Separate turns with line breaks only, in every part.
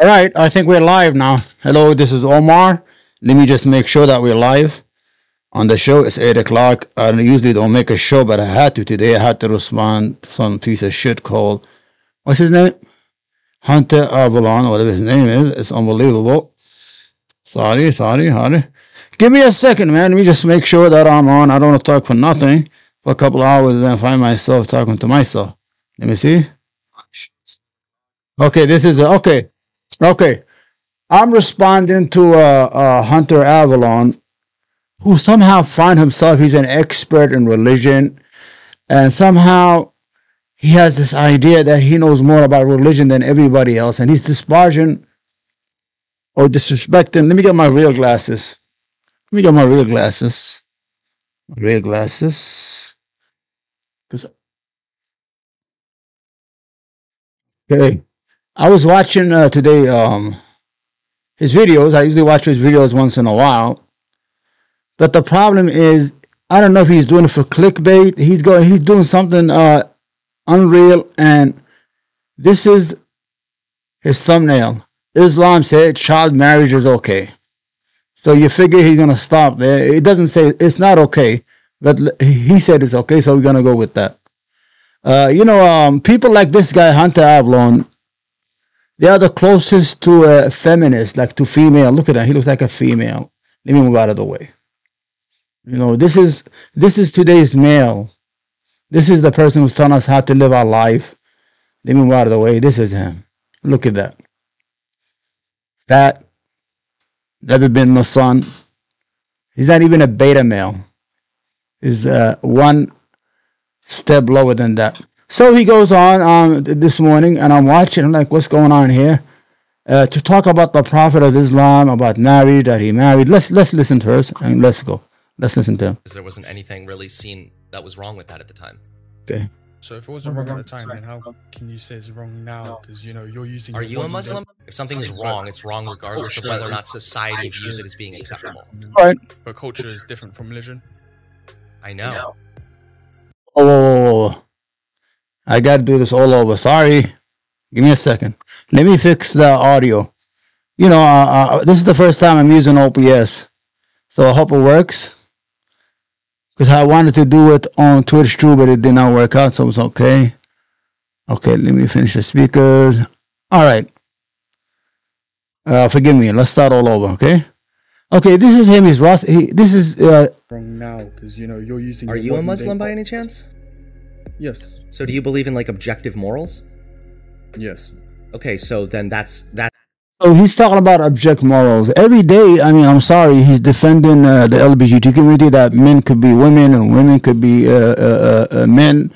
All right, I think we're live now. Hello, this is Omar. Let me just make sure that we're live on the show. It's 8 o'clock. I usually don't make a show, but I had to today. I had to respond to some piece of shit called, what's his name? Hunter Avalon, whatever his name is. It's unbelievable. Sorry, sorry, sorry. Give me a second, man. Let me just make sure that I'm on. I don't want to talk for nothing for a couple hours and then find myself talking to myself. Let me see. Okay, this is, okay. Okay. I'm responding to uh, uh, Hunter Avalon, who somehow find himself, he's an expert in religion, and somehow he has this idea that he knows more about religion than everybody else, and he's disparaging or disrespecting. Let me get my real glasses. Let me get my real glasses. Real glasses. Because okay, I was watching uh, today um, his videos. I usually watch his videos once in a while, but the problem is I don't know if he's doing it for clickbait. He's going. He's doing something uh, unreal, and this is his thumbnail. Islam said child marriage is okay. So you figure he's gonna stop there. It doesn't say it's not okay, but he said it's okay, so we're gonna go with that. Uh, you know, um, people like this guy Hunter Avalon, they are the closest to a feminist, like to female. Look at that, he looks like a female. Let me move out of the way. You know, this is this is today's male. This is the person who's telling us how to live our life. Let me move out of the way. This is him. Look at that. Fat, never been in the sun. He's not even a beta male. He's uh, one step lower than that. So he goes on um, this morning, and I'm watching. I'm like, what's going on here? Uh, to talk about the Prophet of Islam, about married, that he married. Let's let's listen to first, and let's go. Let's listen to him.
Because there wasn't anything really seen that was wrong with that at the time.
Okay.
So if it wasn't wrong at the time, then how can you say it's wrong now? Because you know you're using.
Are you a Muslim? If something is wrong, it's wrong regardless of whether or not society views it as being acceptable.
All right.
But culture is different from religion.
I know.
Oh. I got to do this all over. Sorry. Give me a second. Let me fix the audio. You know, uh, uh, this is the first time I'm using OBS. so I hope it works because I wanted to do it on Twitch too, but it did not work out, so it's okay. Okay, let me finish the speakers. All right. Uh, forgive me. Let's start all over. Okay. Okay, this is him. He's Ross. He, this is uh,
Wrong now, because you know you're using.
Are you a Muslim by any chance?
Yes.
So do you believe in like objective morals?
Yes.
Okay, so then that's that.
Oh, he's talking about object morals every day. I mean, I'm sorry, he's defending uh, the LGBT community that men could be women and women could be uh, uh, uh, uh, men,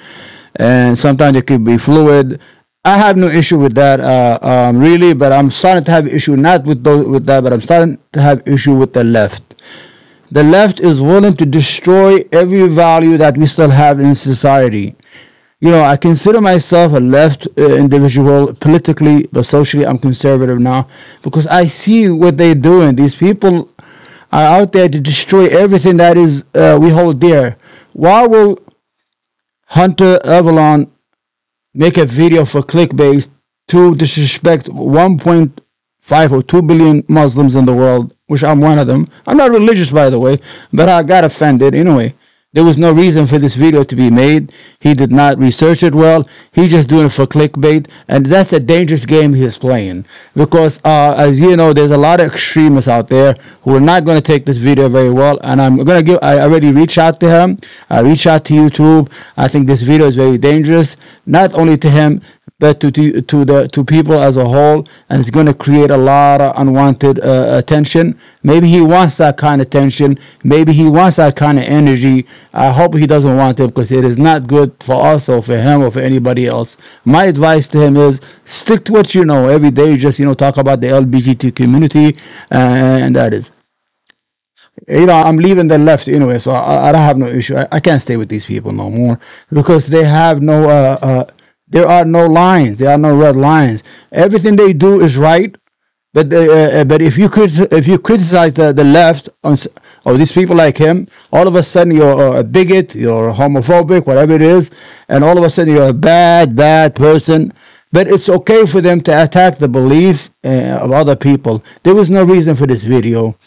and sometimes it could be fluid. I have no issue with that, uh, um, really, but I'm starting to have issue not with those with that, but I'm starting to have issue with the left. The left is willing to destroy every value that we still have in society you know, I consider myself a left uh, individual politically, but socially, I'm conservative now because I see what they're doing. These people are out there to destroy everything that is uh, we hold dear. Why will Hunter Avalon make a video for clickbait to disrespect 1.5 or 2 billion Muslims in the world, which I'm one of them? I'm not religious, by the way, but I got offended anyway. There was no reason for this video to be made. He did not research it well. He's just doing it for clickbait, and that's a dangerous game he's playing. Because, uh, as you know, there's a lot of extremists out there who are not going to take this video very well. And I'm going to give. I already reached out to him. I reached out to YouTube. I think this video is very dangerous, not only to him, but to, to, the to people as a whole, and it's going to create a lot of unwanted uh, attention. Maybe he wants that kind of attention. Maybe he wants that kind of energy. I hope he doesn't want it because it is not good for us or for him or for anybody else. My advice to him is stick to what you know every day. Just you know talk about the LGBT community, and that is you know, I'm leaving the left anyway, so I, I don't have no issue. I, I can't stay with these people no more because they have no, uh, uh, there are no lines. There are no red lines. Everything they do is right, but uh, uh, but if you crit- if you criticize the, the left on, or these people like him, all of a sudden you're a bigot, you're homophobic, whatever it is, and all of a sudden you're a bad, bad person. but it's okay for them to attack the belief uh, of other people. There was no reason for this video.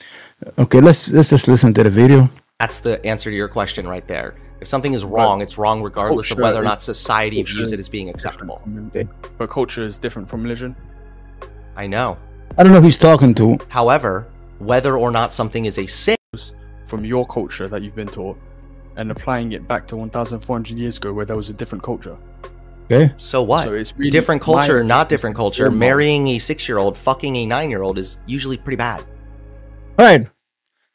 Okay, let's let's just listen to the video.
That's the answer to your question right there. If something is wrong, it's wrong regardless of whether or not society views it as being acceptable.
But culture is different from religion.
I know.
I don't know who he's talking to.
However, whether or not something is a sin
From your culture that you've been taught, and applying it back to 1,400 years ago, where there was a different culture.
Okay,
So what?
So it's really
different culture, not different culture. Marrying a six-year-old, fucking a nine-year-old is usually pretty bad.
all right.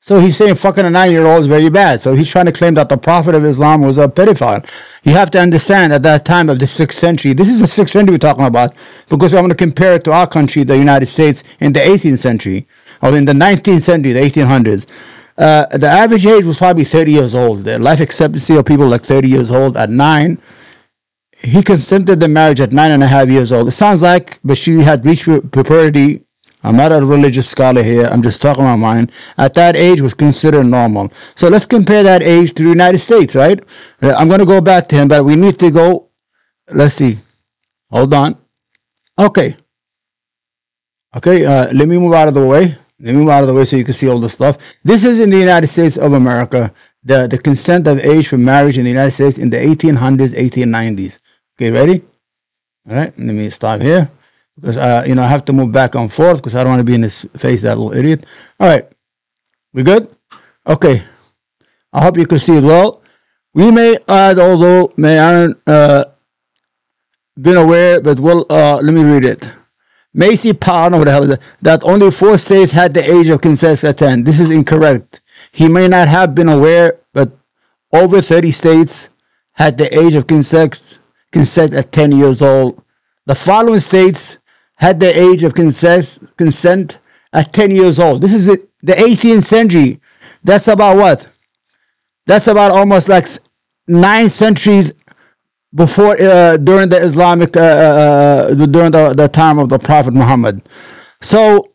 So he's saying fucking a nine-year-old is very bad. So he's trying to claim that the Prophet of Islam was a pedophile. You have to understand at that time of the sixth century. This is the sixth century we're talking about because I'm going to compare it to our country, the United States, in the 18th century or in the 19th century, the 1800s. Uh, the average age was probably 30 years old. The life expectancy of people like 30 years old at nine. He consented the marriage at nine and a half years old. It sounds like Bashir had reached puberty. I'm not a religious scholar here. I'm just talking my mind. At that age was considered normal. So let's compare that age to the United States, right? Uh, I'm going to go back to him, but we need to go. Let's see. Hold on. Okay. Okay. Uh, let me move out of the way. Let me move out of the way so you can see all the stuff. This is in the United States of America. The the consent of age for marriage in the United States in the 1800s, 1890s. Okay, ready? All right. Let me stop here because uh, you know I have to move back and forth because I don't want to be in his face, that little idiot. All right, we good? Okay. I hope you can see it well. We may add, although may aren't uh, been aware, but well, uh, let me read it. Macy Powell, what the hell is that? That only four states had the age of consent at 10. This is incorrect. He may not have been aware, but over 30 states had the age of consent, consent at 10 years old. The following states had the age of consent, consent at 10 years old. This is the, the 18th century. That's about what? That's about almost like nine centuries before uh, during the Islamic uh, uh, during the, the time of the Prophet Muhammad. So,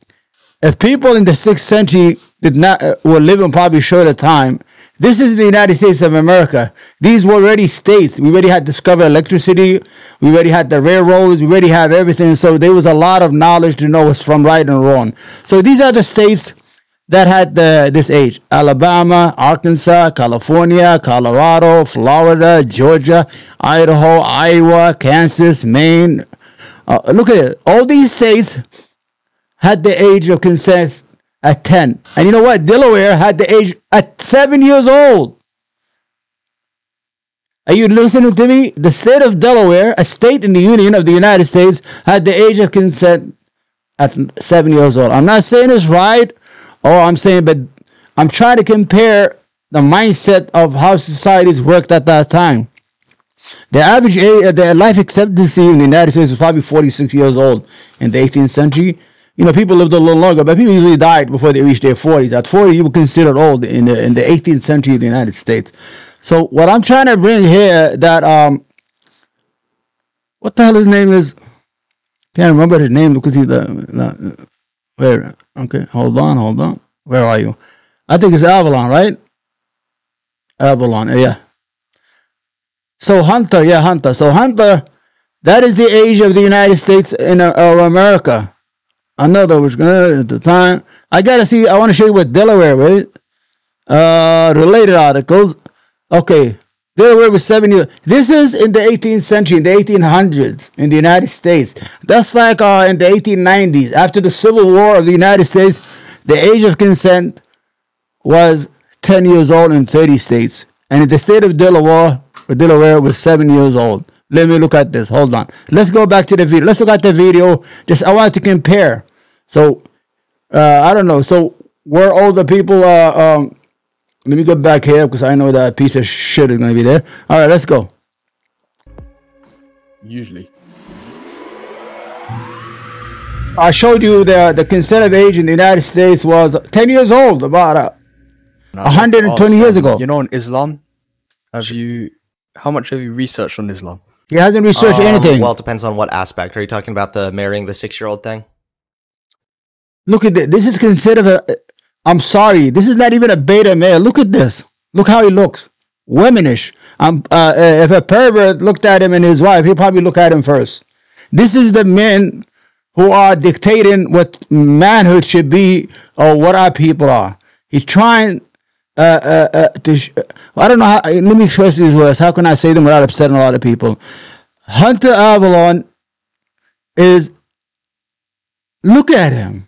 if people in the sixth century did not uh, were living probably shorter time, this is the United States of America. These were already states. We already had discovered electricity. We already had the railroads. We already had everything. So there was a lot of knowledge to know what's from right and wrong. So these are the states that had the, this age Alabama, Arkansas, California, Colorado, Florida, Georgia, Idaho, Iowa, Kansas, Maine. Uh, look at it. All these states had the age of consent at 10. And you know what? Delaware had the age at 7 years old. Are you listening to me? The state of Delaware, a state in the Union of the United States, had the age of consent at 7 years old. I'm not saying it's right or I'm saying, but I'm trying to compare the mindset of how societies worked at that time. The average age, uh, the life expectancy in the United States was probably 46 years old in the 18th century. You know, people lived a little longer, but people usually died before they reached their 40s. At 40, you were considered old in the in the 18th century of the United States. So what I'm trying to bring here that um, what the hell his name is? Can't remember his name because he's the, the where. Okay, hold on, hold on. Where are you? I think it's Avalon, right? Avalon, yeah. So Hunter, yeah, Hunter. So Hunter, that is the age of the United States in uh, of America. Another was gonna at the time. I gotta see. I want to show you what Delaware was. Uh, related articles. Okay, Delaware was seven years. This is in the 18th century, in the 1800s, in the United States. That's like uh, in the 1890s, after the Civil War of the United States. The age of consent was 10 years old in 30 states, and in the state of Delaware, Delaware was seven years old. Let me look at this. Hold on. Let's go back to the video. Let's look at the video. Just I want to compare. So uh, I don't know. So where all the people? Uh, um, let me go back here because I know that piece of shit is going to be there. All right, let's go.
Usually.
I showed you the the consent of age in the United States was 10 years old. About uh,
Now,
120 years ago.
You know, in Islam, have you? How much have you researched on Islam?
he hasn't researched
Um,
anything.
Well, it depends on what aspect. Are you talking about the marrying the six-year-old thing?
Look at this. This is considered a. I'm sorry. This is not even a beta male. Look at this. Look how he looks. Womanish. Um, uh, uh, if a pervert looked at him and his wife, he'd probably look at him first. This is the men who are dictating what manhood should be or what our people are. He's trying uh, uh, uh, to. Sh- I don't know how. Let me express these words. How can I say them without upsetting a lot of people? Hunter Avalon is. Look at him.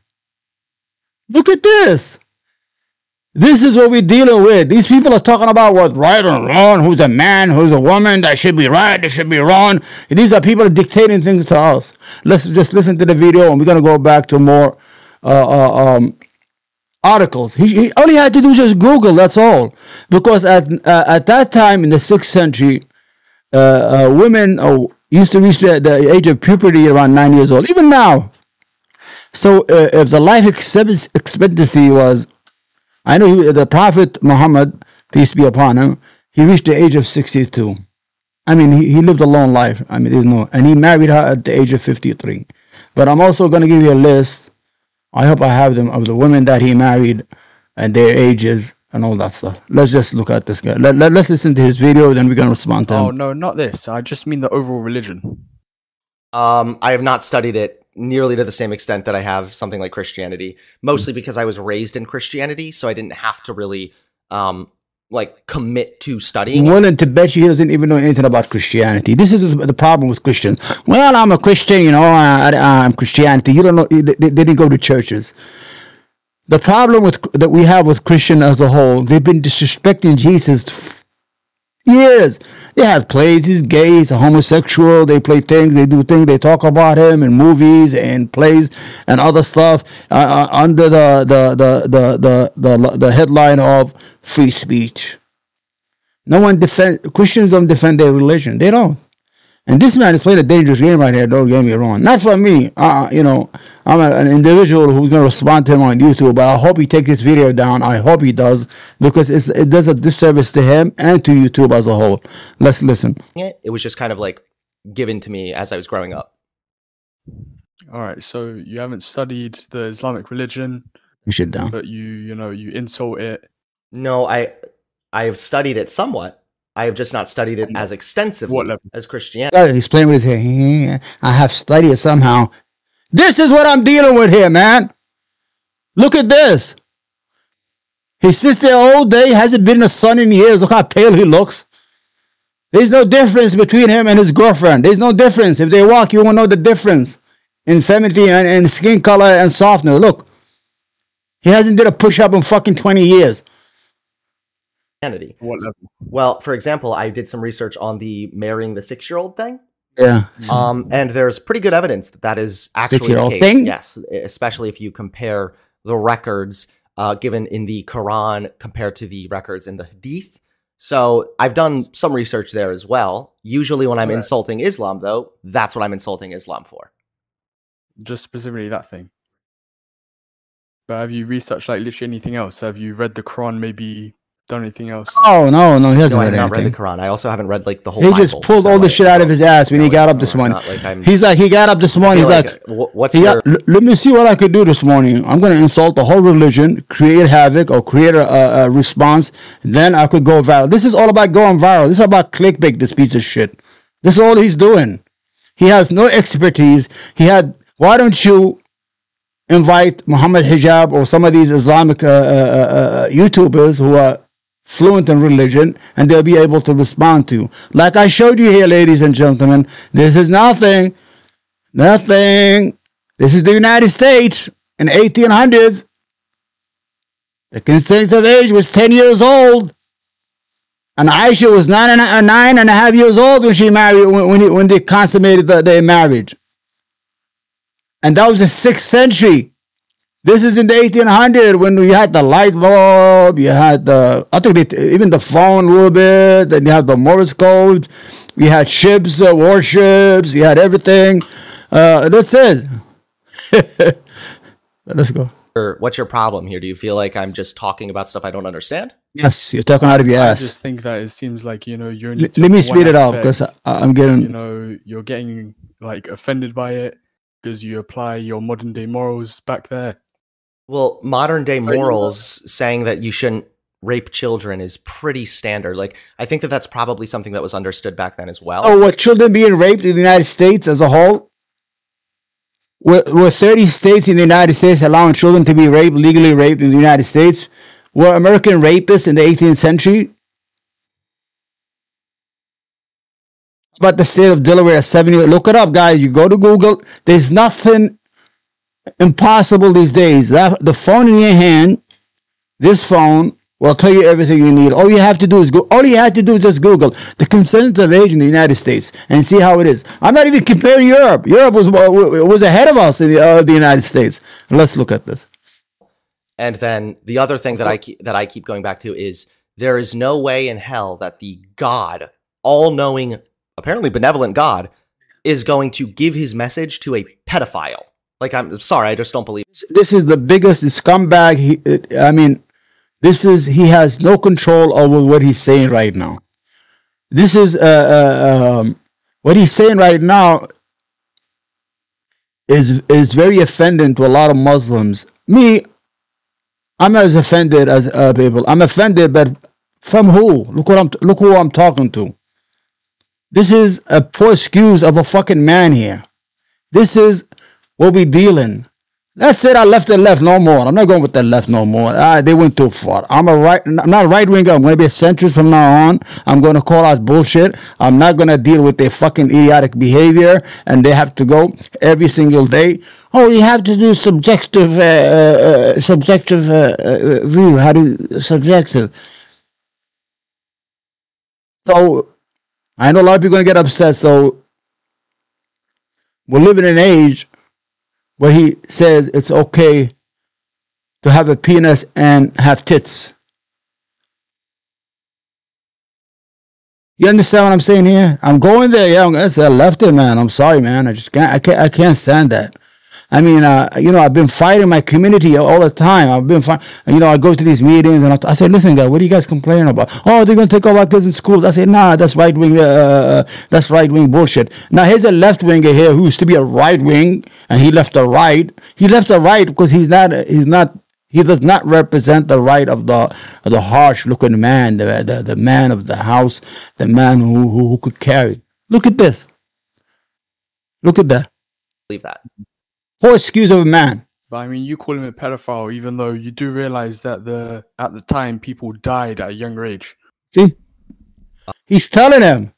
Look at this. This is what we're dealing with. These people are talking about what's right or wrong, who's a man, who's a woman, that should be right, that should be wrong. These are people dictating things to us. Let's just listen to the video and we're going to go back to more uh, uh, um, articles. He, he, all he had to do was just Google, that's all. Because at, uh, at that time in the 6th century, uh, uh, women oh, used to reach the, the age of puberty around nine years old, even now. So uh, if the life expectancy was I know he, the Prophet Muhammad, peace be upon him, he reached the age of 62. I mean, he, he lived a long life. I mean, there's no, and he married her at the age of 53. But I'm also going to give you a list. I hope I have them of the women that he married and their ages and all that stuff. Let's just look at this guy. Let, let, us listen to his video, then we're going to respond to him.
Oh, no, not this. I just mean the overall religion.
Um, I have not studied it nearly to the same extent that I have something like Christianity, mostly because I was raised in Christianity, so I didn't have to really um like commit to studying.
Willing to bet you he doesn't even know anything about Christianity. This is the problem with Christians. Well, I'm a Christian, you know, I, am Christianity. You don't know, they, they didn't go to churches. The problem with that we have with Christian as a whole, they've been disrespecting Jesus years. They have plays. He's gay. He's a homosexual. They play things. They do things. They talk about him in movies and plays and other stuff uh, uh under the the, the the the the the headline of free speech. No one defend Christians don't defend their religion. They don't. And this man is playing a dangerous game right here. Don't get me wrong. Not for me. Uh, you know, I'm a, an individual who's going to respond to him on YouTube. But I hope he takes this video down. I hope he does because it does a disservice to him and to YouTube as a whole. Let's listen.
It was just kind of like given to me as I was growing up.
All right. So you haven't studied the Islamic religion.
You should down.
But you, you know, you insult it.
No, I, I have studied it somewhat I have just not studied it as extensively as Christianity.
He's playing with his hand. I have studied it somehow. This is what I'm dealing with here, man. Look at this. He sits there all day, hasn't been in the sun in years. Look how pale he looks. There's no difference between him and his girlfriend. There's no difference. If they walk, you won't know the difference in femininity and, and skin color and softness. Look, he hasn't did a push up in fucking 20 years.
What level? Well, for example, I did some research on the marrying the six year old thing.
Yeah.
Um, and there's pretty good evidence that that is actually
Six-year-old thing.
Yes, especially if you compare the records uh, given in the Quran compared to the records in the Hadith. So I've done some research there as well. Usually, when I'm right. insulting Islam, though, that's what I'm insulting Islam for.
Just specifically that thing. But have you researched like literally anything else? Have you read the Quran maybe done anything else?
Oh no, no, he hasn't no, read I have
not read the Quran. I also haven't read like the whole.
He
Bible,
just pulled so all the shit out of his ass when no, he got up this morning. Like he's like, he got up this morning. He's like,
like what's he your...
got, let me see what I could do this morning. I'm going to insult the whole religion, create havoc, or create a, a response. Then I could go viral. This is all about going viral. This is about clickbait. This piece of shit. This is all he's doing. He has no expertise. He had. Why don't you invite Muhammad Hijab or some of these Islamic uh, uh, uh, uh YouTubers who are fluent in religion and they'll be able to respond to. Like I showed you here, ladies and gentlemen, this is nothing, nothing. This is the United States in 1800s. The consent of age was 10 years old. And Aisha was nine and, a, uh, nine and a half years old when she married, when, when, when they consummated the, their marriage. And that was the sixth century. This is in the 1800 when you had the light bulb, you had the, I think they, even the phone a little bit, then you had the Morse code, you had ships, uh, warships, you had everything. Uh, that's it. Let's go.
What's your problem here? Do you feel like I'm just talking about stuff I don't understand?
Yes, you're talking out of your ass.
I just think that it seems like you know you're.
L- let me speed it up because I'm getting.
You know, you're getting like offended by it because you apply your modern day morals back there.
Well, modern day morals saying that you shouldn't rape children is pretty standard. Like, I think that that's probably something that was understood back then as well.
Oh, what children being raped in the United States as a whole? were, were 30 states in the United States allowing children to be raped, legally raped in the United States? Were American rapists in the 18th century? About the state of Delaware at 70. Look it up, guys. You go to Google. There's nothing impossible these days. That, the phone in your hand, this phone, will tell you everything you need. All you have to do is go. All you have to do is just Google the consent of age in the United States and see how it is. I'm not even comparing Europe. Europe was was ahead of us in the, uh, the United States. Let's look at this.
And then the other thing that I keep, that I keep going back to is there is no way in hell that the God, all-knowing, apparently benevolent God, is going to give his message to a pedophile. Like I'm sorry, I just don't believe.
This is the biggest scumbag. He, I mean, this is he has no control over what he's saying right now. This is uh, uh, um, what he's saying right now is is very offending to a lot of Muslims. Me, I'm as offended as uh, people. I'm offended, but from who? Look what I'm look who I'm talking to. This is a poor excuse of a fucking man here. This is what be dealing. That's it. I left the left no more. I'm not going with the left no more. Ah, they went too far. I'm a right. I'm not a right winger. I'm going to be a centrist from now on. I'm going to call out bullshit. I'm not going to deal with their fucking idiotic behavior, and they have to go every single day. Oh, you have to do subjective, uh, uh, uh subjective uh, uh, view. How do you, subjective? So, I know a lot of people are going to get upset. So, we're living in an age where he says it's okay to have a penis and have tits. You understand what I'm saying here? I'm going there. Yeah, I'm I left it, man. I'm sorry, man. I just can't. I can't. I can't stand that. I mean, uh, you know, I've been fighting my community all the time. I've been fighting, you know, I go to these meetings and I, say, listen, guys, what are you guys complaining about? Oh, they're going to take all our kids in schools. I say, nah, that's right wing, uh, uh, that's right wing bullshit. Now, here's a left winger here who used to be a right wing and he left the right. He left the right because he's not, he's not, he does not represent the right of the of the harsh looking man, the, the, the man of the house, the man who, who, who could carry. Look at this. Look at that.
Believe that
for excuse of a man.
But I mean, you call him a pedophile, even though you do realize that the at the time people died at a younger age.
See, he's telling him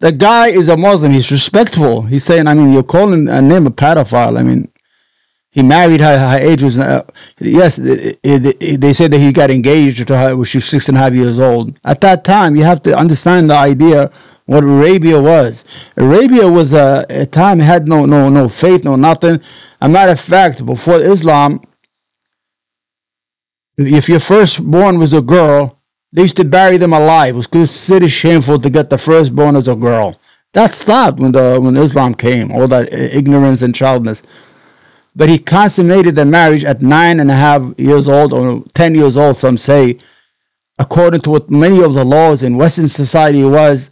the guy is a Muslim. He's respectful. He's saying, I mean, you're calling a name a pedophile. I mean, he married her. Her age was uh, yes. It, it, it, they said that he got engaged to her when she was six and a half years old. At that time, you have to understand the idea what Arabia was. Arabia was a, a time had no no no faith, no nothing. A matter of fact, before Islam, if your firstborn was a girl, they used to bury them alive. It was considered shameful to get the firstborn as a girl. That stopped when the when Islam came, all that ignorance and childness. But he consummated the marriage at nine and a half years old, or ten years old, some say, according to what many of the laws in Western society was.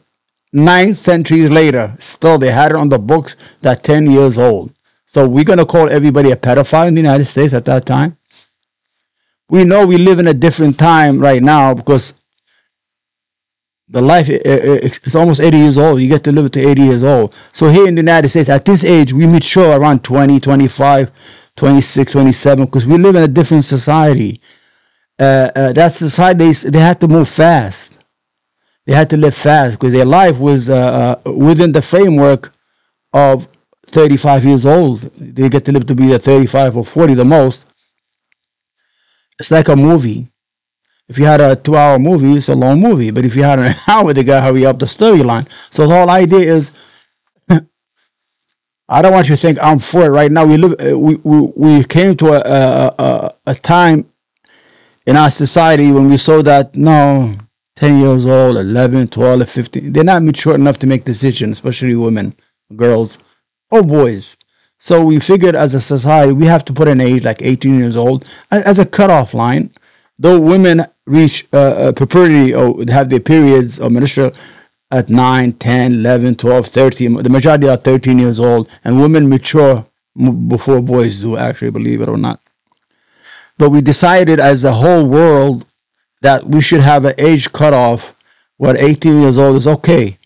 Nine centuries later, still they had it on the books that ten years old. So we're going to call everybody a pedophile in the United States at that time. We know we live in a different time right now because the life is almost 80 years old. You get to live to 80 years old. So here in the United States, at this age, we mature around 20, 25, 26, 27 because we live in a different society. Uh, uh, that society, they, they had to move fast. They had to live fast because their life was uh, uh within the framework of 35 years old. They get to live to be at 35 or 40 the most. It's like a movie. If you had a two hour movie, it's a long movie. But if you had an hour, they got to hurry up the storyline. So the whole idea is I don't want you to think I'm for it right now. We live, uh, we, we, we came to a, a, a, time in our society when we saw that no, 10 years old, 11, 12, 15, they're not mature enough to make decisions, especially women, girls or boys. So we figured as a society, we have to put an age like 18 years old as a cutoff line. Though women reach uh puberty or have their periods or menstrual at 9, 10, 11, 12, 13, the majority are 13 years old, and women mature before boys do, actually, believe it or not. But we decided as a whole world that we should have an age cutoff where 18 years old is okay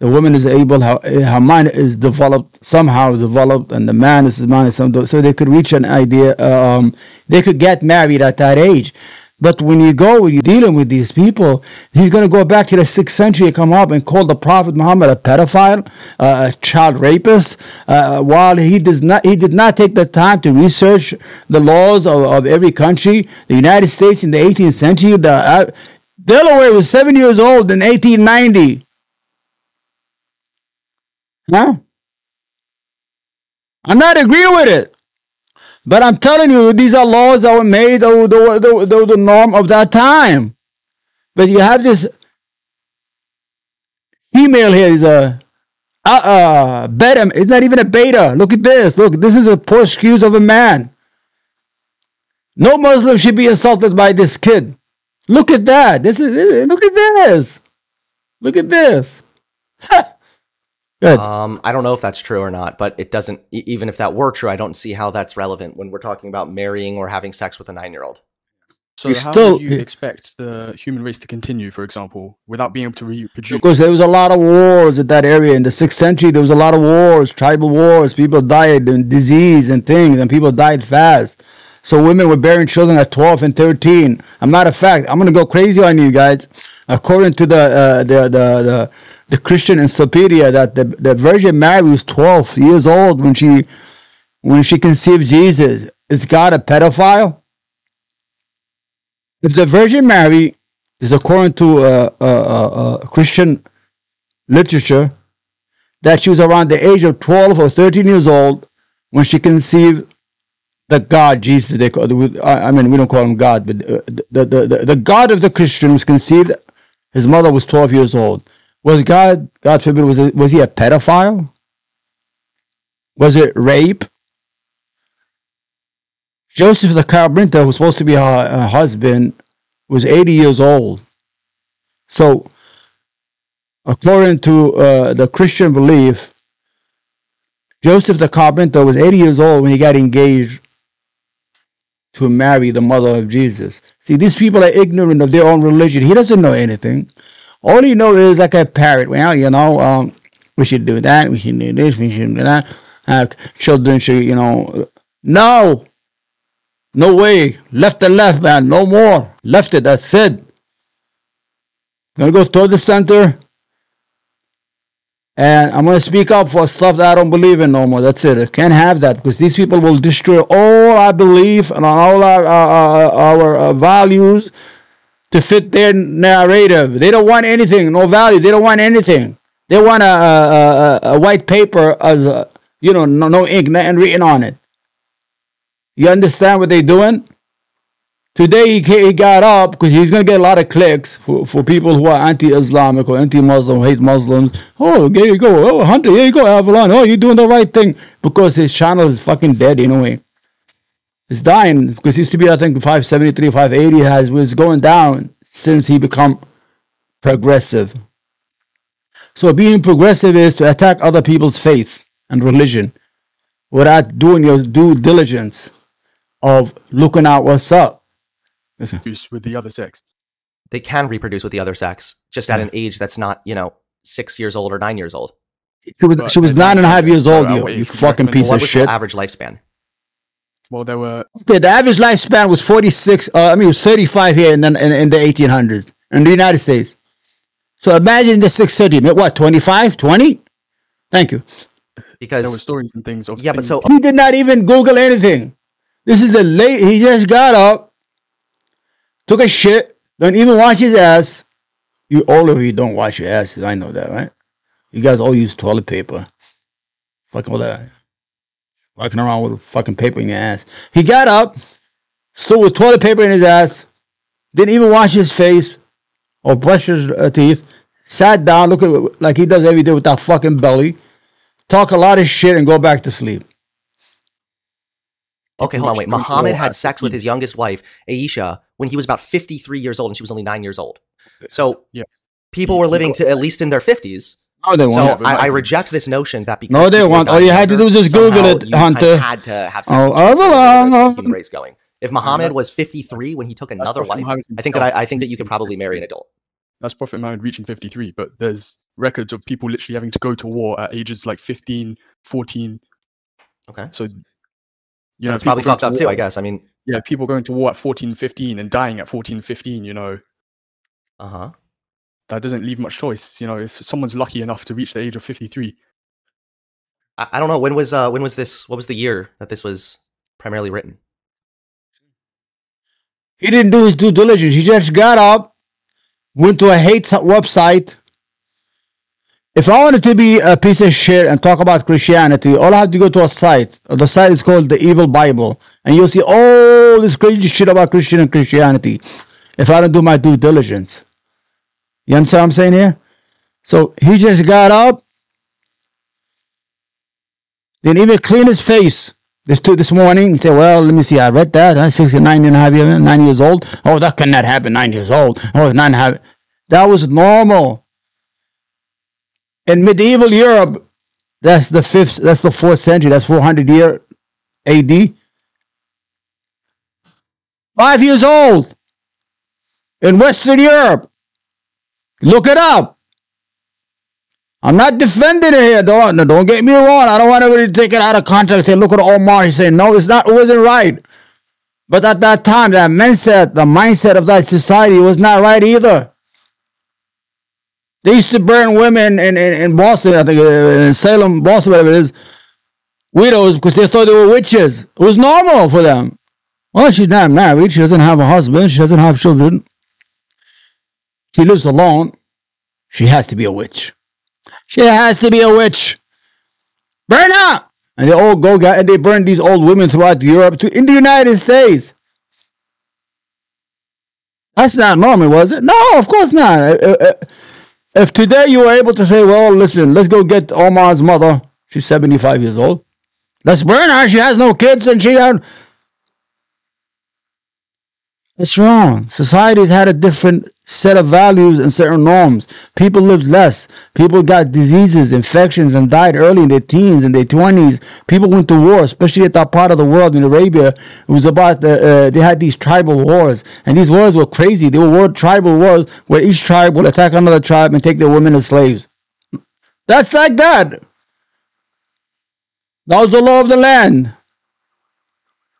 the woman is able, her, her mind is developed, somehow developed, and the man is mind is some, so they could reach an idea, um, they could get married at that age. But when you go, when you're dealing with these people, he's going to go back to the sixth century, and come up and call the Prophet Muhammad a pedophile, uh, a child rapist, uh, while he does not, he did not take the time to research the laws of, of every country. The United States in the 18th century, the uh, Delaware was seven years old in 1890. Huh? I'm not agreeing with it. But I'm telling you, these are laws that were made the, the, the, the norm of that time. But you have this female here is a uh, uh, beta. It's not even a beta. Look at this. Look, this is a poor excuse of a man. No Muslim should be insulted by this kid. Look at that. This is look at this. Look at this.
Good. Um, I don't know if that's true or not, but it doesn't. Even if that were true, I don't see how that's relevant when we're talking about marrying or having sex with a nine-year-old.
So, how still, you expect the human race to continue, for example, without being able to reproduce?
Because there was a lot of wars at that area in the sixth century. There was a lot of wars, tribal wars. People died and disease and things, and people died fast. So women were bearing children at 12 and 13. A matter of fact, I'm gonna go crazy on you guys. According to the uh, the the, the the Christian encyclopedia that the, the Virgin Mary was 12 years old when she when she conceived Jesus. Is God a pedophile? If the Virgin Mary is according to uh, uh, uh, Christian literature that she was around the age of 12 or 13 years old when she conceived the God, Jesus, they call, I mean, we don't call him God, but uh, the, the, the, the God of the Christian was conceived, his mother was 12 years old. Was God, God forbid, was, it, was he a pedophile? Was it rape? Joseph the carpenter, who was supposed to be her, her husband, was 80 years old. So, according to uh, the Christian belief, Joseph the carpenter was 80 years old when he got engaged to marry the mother of Jesus. See, these people are ignorant of their own religion. He doesn't know anything. All you know is like a parrot. Well, you know, um, we should do that. We should do this. We should do that. Uh, children should, you know. No. No way. Left the left, man. No more. Left it. That's it. Gonna go toward the center. And I'm going to speak up for stuff that I don't believe in no more. That's it. I can't have that because these people will destroy all our belief and all our, our, our, our values to fit their narrative. They don't want anything, no value. They don't want anything. They want a, a, a, a white paper as a, you know, no, no ink, nothing written on it. You understand what they're doing? Today he, he got up because he's going to get a lot of clicks for, for people who are anti-Islamic or anti-Muslim, hate Muslims. Oh, there you go. Oh, Hunter, here you go, Avalon. Oh, you're doing the right thing. Because his channel is fucking dead anyway. It's dying because he used to be, I think, 573, 580 has was going down since he become progressive. So being progressive is to attack other people's faith and religion without doing your due diligence of looking out what's up
with the other sex.
They can reproduce with the other sex, just at an age that's not, you know, six years old or nine years old.
She was but she was nine and a half years old. You, you fucking piece of shit.
average lifespan?
Well, there were.
Okay, the average lifespan was forty six. Uh, I mean, it was thirty five here in, in, in the eighteen hundreds in the United States. So imagine the six thirty. What 25, 20? Thank you.
Because
there were stories and things.
yeah,
but
so
he did not even Google anything. This is the late. He just got up took a shit, don't even wash his ass. You all of you don't wash your asses. I know that, right? You guys all use toilet paper. Fuck all that. Walking around with a fucking paper in your ass. He got up, stood with toilet paper in his ass, didn't even wash his face or brush his uh, teeth, sat down, look at like he does every day with that fucking belly, talk a lot of shit and go back to sleep.
Okay, hold on, wait. Muhammad had sex with his youngest wife, Aisha, when he was about 53 years old and she was only nine years old. So yeah. people were living to at least in their 50s.
No, they
won't. So I, I, reject this notion that because
no, they won't. All you had to do was just Google it, Hunter.
Had to have sex oh, oh, human race going. If Muhammad was 53 when he took another wife, I think that I, I think that you could probably marry an adult.
That's Prophet Muhammad reaching 53, but there's records of people literally having to go to war at ages like 15, 14.
Okay.
So, you
Yeah,
know,
it's probably
people going
fucked up
to
too, I guess. I mean,
Yeah, people going to war at 14, 15 and dying at 14, 15, you know,
uh huh.
That doesn't leave much choice. You know, if someone's lucky enough to reach the age of 53,
I, I don't know when was uh when was this? What was the year that this was primarily written?
He didn't do his due diligence. He just got up, went to a hate website. If I wanted to be a piece of shit and talk about Christianity, all I have to go to a site. The site is called the Evil Bible, and you'll see all this crazy shit about Christian and Christianity. If I don't do my due diligence, you understand what I'm saying here? So he just got up, didn't even clean his face. This this morning, he said, Well, let me see, I read that. I'm 69 and a half years, nine years old. Oh, that cannot happen, nine years old. Oh, nine and a half. That was normal. In medieval Europe, that's the fifth, that's the fourth century, that's 400 year AD. Five years old in Western Europe. Look it up. I'm not defending it here. Don't no, don't get me wrong. I don't want everybody to take it out of context. Say, look at Omar. He's saying, no, it's not. It wasn't right. But at that time, that mindset, the mindset of that society was not right either. They used to burn women in, in, in Boston, I think, uh, in Salem, Boston, whatever it is, widows because they thought they were witches. It was normal for them. Well, she's not married. She doesn't have a husband. She doesn't have children. She lives alone. She has to be a witch. She has to be a witch. Burn her! And they all go and they burn these old women throughout Europe to in the United States. That's not normal, was it? No, of course not. Uh, uh, uh, If today you were able to say, well, listen, let's go get Omar's mother. She's 75 years old. Let's burn her. She has no kids and she had. It's wrong. Society's had a different set of values and certain norms. People lived less. People got diseases, infections, and died early in their teens and their twenties. People went to war, especially at that part of the world in Arabia. It was about the, uh, they had these tribal wars, and these wars were crazy. They were war, tribal wars where each tribe would attack another tribe and take their women as slaves. That's like that. That was the law of the land.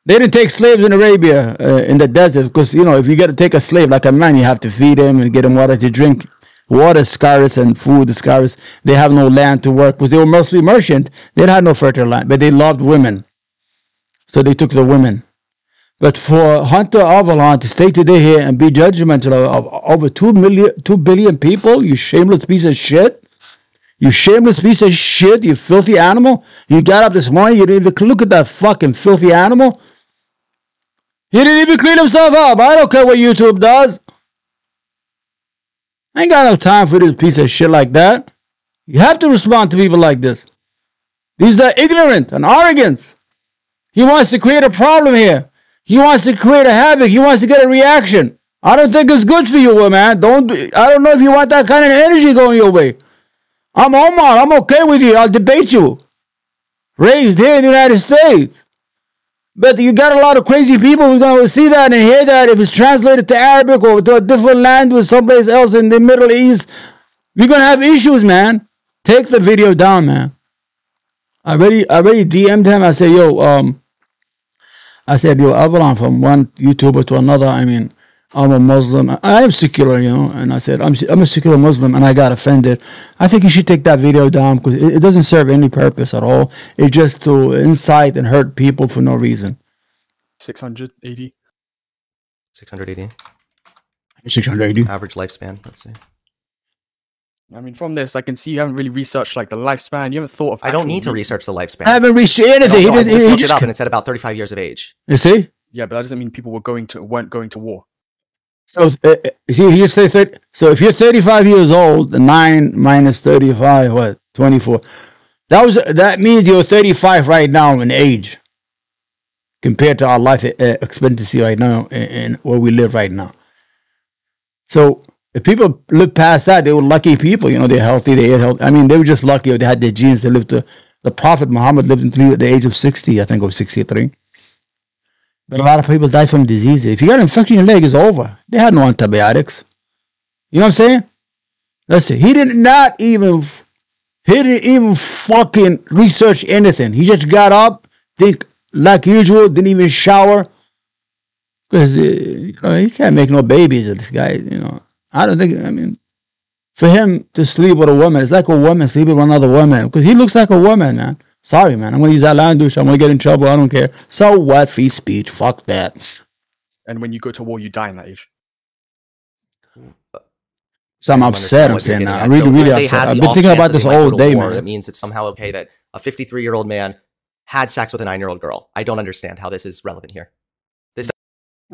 They didn't take slaves in Arabia uh, in the desert because you know if you get to take a slave like a man, you have to feed him and get him water to drink. Water scarce and food scarce. They have no land to work because they were mostly merchant. They had no fertile land, but they loved women, so they took the women. But for Hunter Avalon to stay today here and be judgmental of, of over two million, two billion people, you shameless piece of shit. You shameless piece of shit, you filthy animal. You got up this morning, you didn't even look at that fucking filthy animal. He didn't even clean himself up. I don't care what YouTube does. I ain't got no time for this piece of shit like that. You have to respond to people like this. These are ignorant and arrogant. He wants to create a problem here. He wants to create a havoc. He wants to get a reaction. I don't think it's good for you, man. Don't. I don't know if you want that kind of energy going your way. I'm Omar. I'm okay with you. I'll debate you. Raised here in the United States. But you got a lot of crazy people who's going to see that and hear that if it's translated to Arabic or to a different language someplace else in the Middle East. You're going to have issues, man. Take the video down, man. I already, I already DM'd him. I said, yo, um, I said, yo, Avalon from one YouTuber to another. I mean, I'm a Muslim. I am secular, you know. And I said, I'm, I'm a secular Muslim, and I got offended. I think you should take that video down because it, it doesn't serve any purpose at all. It's just to incite and hurt people for no reason.
680.
680
680.
average lifespan. Let's see.
I mean, from this, I can see you haven't really researched like the lifespan. You haven't thought of.
I don't
actual
need to
research.
research the lifespan.
I haven't reached
And
anything. He
also, I
did,
just
he
looked it
just,
up and it said about 35 years of age.
you see?
Yeah, but that doesn't mean people were going to weren't going to war.
So, uh, uh, see, just said, thir- so if you're 35 years old, the 9 minus 35, what, 24? That was that means you're 35 right now in age compared to our life uh, expectancy right now and, where we live right now. So if people live past that, they were lucky people. You know, they're healthy, they ate healthy. I mean, they were just lucky. They had their genes. They lived to the Prophet Muhammad lived until the age of 60, I think, or 63. But a lot of people died from diseases. If you got an infection in your leg, it's over. They had no antibiotics. You know what I'm saying? Listen, he did not even he didn't even fucking research anything. He just got up, think like usual, didn't even shower. Because uh, you know, he can't make no babies. This guy, you know, I don't think. I mean, for him to sleep with a woman, it's like a woman sleeping with another woman. Because he looks like a woman, man. Sorry, man. I'm gonna use that language. I'm gonna get in trouble. I don't care. So what? Free speech. Fuck that.
And when you go to war, you die in that age.
So I'm upset. I'm saying that. I'm really,
So
really upset. I've been thinking about this all day,
war,
man.
That means it's somehow okay that a 53 year old man had sex with a nine year old girl. I don't understand how this is relevant here. This.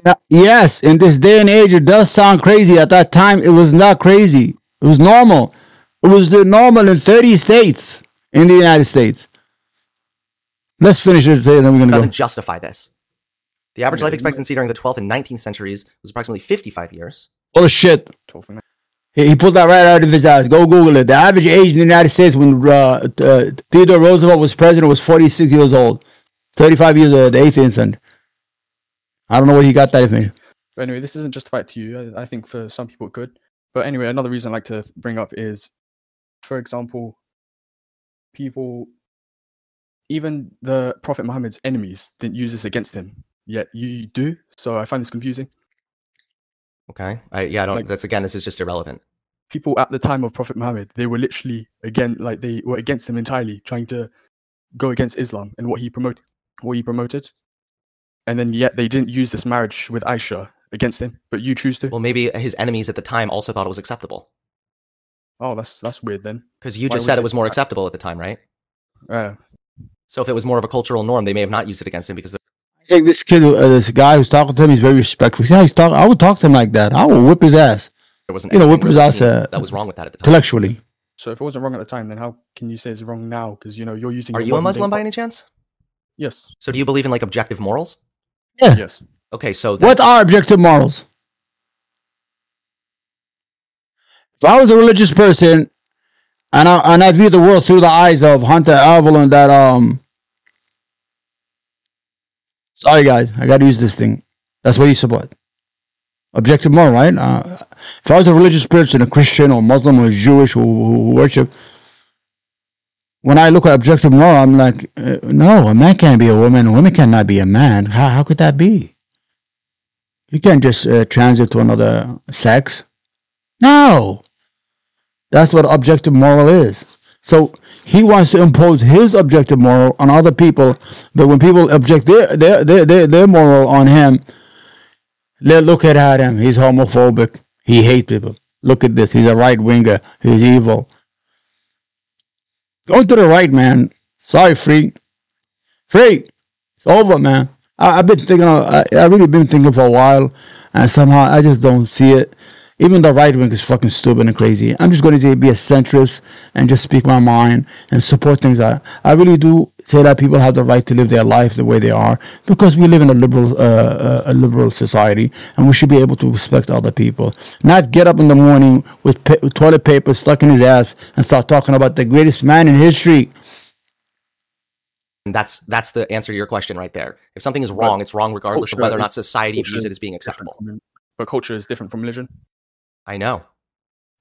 Yeah, Yes, in this day and age, it does sound crazy. At that time, it was not crazy. It was normal. It was the normal in 30 states in the United States. Let's finish it, today, and then we're gonna go.
doesn't justify this. The average life expectancy during the 12th and 19th centuries was approximately 55 years.
Oh shit!
12
He, he pulled that right out of his ass. Go Google it. The average age in the United States when uh, uh, Theodore Roosevelt was president was 46 years old. 35 years of the 18th century. I don't know where he got that information.
But anyway, this isn't justified to you. I, I think for some people it could. But anyway, another reason I like to bring up is, for example, people, even the Prophet Muhammad's enemies didn't use this against him. Yet you do. So I find this confusing.
Okay. I, yeah, I don't,
Like-
that's again, this is just irrelevant.
People at the time of Prophet Muhammad, they were literally again like they were against him entirely, trying to go against Islam and what he promoted. What he promoted, and then yet they didn't use this marriage with Aisha against him, but you choose to.
Well, maybe his enemies at the time also thought it was acceptable.
Oh, that's that's weird then.
Because you
Why
just said it was more acceptable at the time, right?
Uh,
So if it was more of a cultural norm, they may have not used it against him because
I think this kid, uh, this guy who's talking to him, he's very respectful. See how he's talking? I would talk to him like that. I would whip his ass
there wasn't
You know,
anything
whippers
really
ass, uh,
that was wrong with that at the time.
intellectually.
So if it wasn't wrong at the time, then how can you say it's wrong now? Because you know you're using.
Are you a
modern day
Muslim by any chance?
Yes.
So do you believe in like objective morals?
Yeah.
Yes.
Okay, so then-
What are objective morals? If I was a religious person and I and I view the world through the eyes of Hunter Avalon, that um sorry guys, I gotta use this thing. That's what you support. Objective moral, right? Uh, if I was a religious person, a Christian or Muslim or Jewish who, who worship, when I look at objective moral, I'm like, uh, no, a man can't be a woman, a woman cannot be a man. How, how could that be? You can't just uh, transit to another sex. No. That's what objective moral is. So he wants to impose his objective moral on other people, but when people object their their their their, their moral on him, they look at him. He's homophobic. He hates people. Look at this. He's a right winger. He's evil. Go to the right, man. Sorry, freak. Freak. It's over, man. I, I've been thinking. I, I really been thinking for a while, and somehow I just don't see it. Even the right wing is fucking stupid and crazy. I'm just going to be a centrist and just speak my mind and support things. I I really do say that people have the right to live their life the way they are because we live in a liberal uh, uh, a liberal society and we should be able to respect other people. Not get up in the morning with, pa- with toilet paper stuck in his ass and start talking about the greatest man in history.
And that's that's the answer to your question right there. If something is wrong, it's wrong regardless of whether or not society views it as being acceptable.
But culture is different from religion.
I know.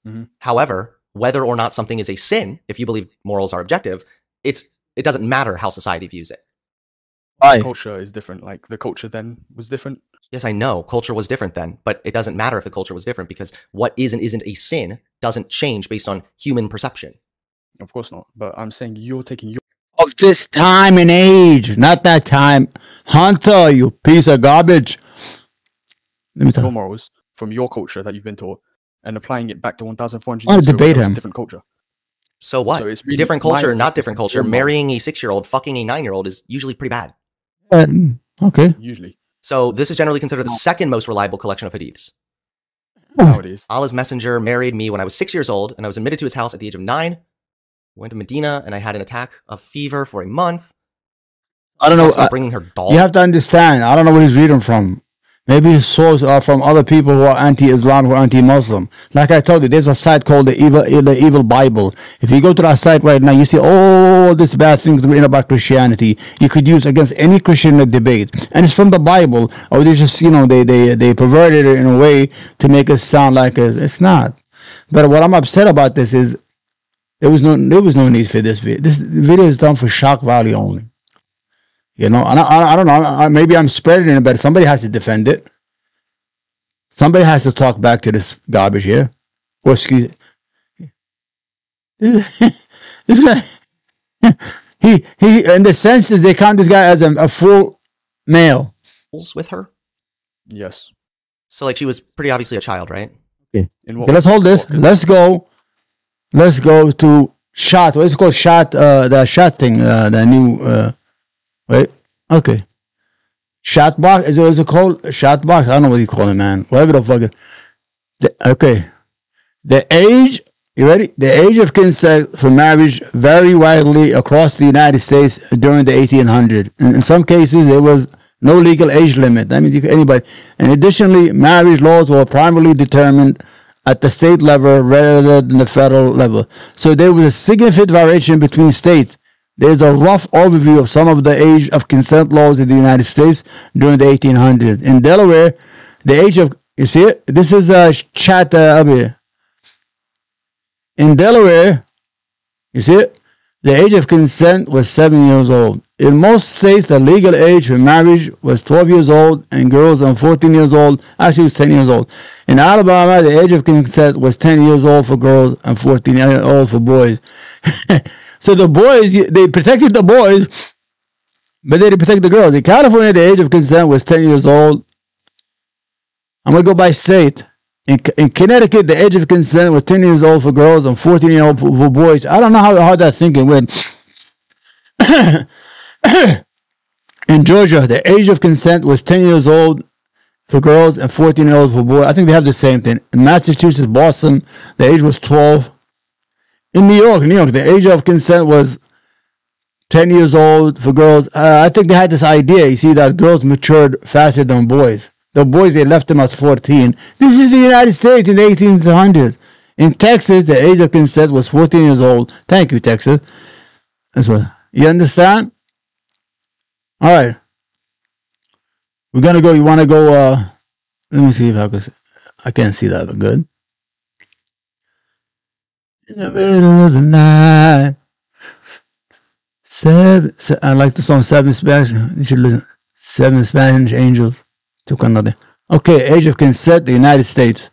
Mhm.
However, whether or not something is a sin, if you believe morals are objective, it's it doesn't matter how society views it.
Why?
Culture is different. Like the culture then was different.
Yes, I know culture was different then, but it doesn't matter if the culture was different because what is and isn't a sin doesn't change based on human perception.
Of course not. But I'm saying you're taking your
Of this time and age, not that time. Hunter, you piece of garbage. Let me
your
tell
morals from your culture that you've been taught and applying it back to 1,400
I wanna
years ago,
debate
it was a
him.
different culture.
So what?
So it's really
different culture, not different culture. Marrying a six-year-old, fucking a nine-year-old is usually pretty bad.
Uh, mm, okay.
Usually
So this is generally considered the second most reliable collection of hadiths.
nowadays.
Allah's messenger married me when I was six years old, and I was admitted to his house at the age of nine. Went to Medina, and I had an attack of fever for a month.
I don't know.
Talks
uh,
bringing her doll.
you have to understand. I don't know what he's reading from. Maybe his sources are from other people who are anti-Islam, are anti-Muslim. Like I told you, there's a site called the Evil, the Evil Bible. If you go to that site right now, you see all these bad things written about Christianity. You could use against any Christian in a debate, and it's from the Bible. Or they just, you know, they they they perverted it in a way to make it sound like it's not. But what I'm upset about this is there was no there was no need for this video. This video is done for shock value only. You know, and I, I, I don't know. I, maybe I'm spreading it, but somebody has to defend it. Somebody has to talk back to this garbage here. Or excuse this guy. he he. In the senses, they count this guy as a, a full male.
With her,
Yes.
so like she was pretty obviously a child, right?
In what?
Okay, let's hold this.
what-
Let's go. Let's go to shot. What is it called? Shot. Uh, the shot thing. Uh, the new. Uh, wait. Okay. Shot box. Is it, is it called shot box? I don't know what you call it, man. Whatever the fuck. it- The, okay. The age. You ready? The age of consent for marriage varied widely across the United States during the 1800s. In, in some cases, there was no legal age limit. That means you could, anybody. And additionally, marriage laws were primarily determined at the state level rather than the federal level. So there was a significant variation between states. There's a rough overview of some of the age of consent laws in the United States during the 1800s. In Delaware, the age of you see it. This is a chat uh, up here. In Delaware, you see it. The age of consent was seven years old. In most states, the legal age for marriage was 12 years old, and girls are 14 years old. Actually, it was 10 years old. In Alabama, the age of consent was 10 years old for girls and 14 years old for boys. so the boys, they protected the boys, but they didn't protect the girls. In California, the age of consent was 10 years old. I'm going to go by state. In, in Connecticut, the age of consent was 10 years old for girls and 14 years old for, for boys. I don't know how, hard that thinking went. in Georgia, the age of consent was 10 years old for girls and 14 years old for boys. I think they have the same thing. In Massachusetts, Boston, the age was 12. In New York, New York, the age of consent was 10 years old for girls. Uh, I think they had this idea, you see, that girls matured faster than boys. The boys, they left them at 14. This is the United States in the 1800s. In Texas, the age of consent was 14 years old. Thank you, Texas. That's what. You understand? All right. We're gonna go. You want to go? Uh, let me see if I can. I can't see that, but good. In the middle of the night, seven. se- I like the song Seven Spanish. You should listen. Seven Spanish Angels took another. Okay, age of consent, the United States.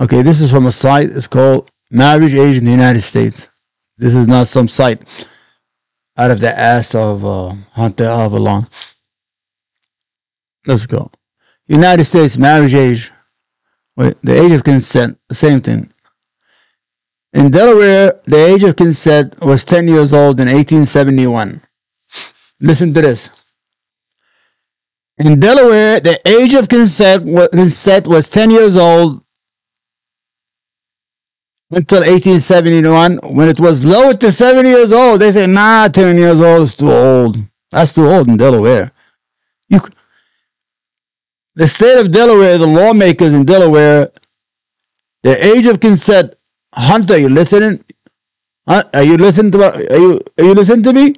Okay, this is from a site. It's called Marriage Age in the United States. This is not some site out of the ass of uh, Hunter Avalon. Let's go. United States marriage age. Wait, the age of consent, the same thing. In Delaware, the age of consent was 10 years old in 1871. Listen to this. In Delaware, the age of consent was, consent was 10 years old until 1871 when it was lowered to 7 years old. They say, nah, 10 years old is too old. That's too old in Delaware. You, the state of Delaware, the lawmakers in Delaware, the age of consent. Hunter, you listening? Huh? Are you listening to are you are you listening to me?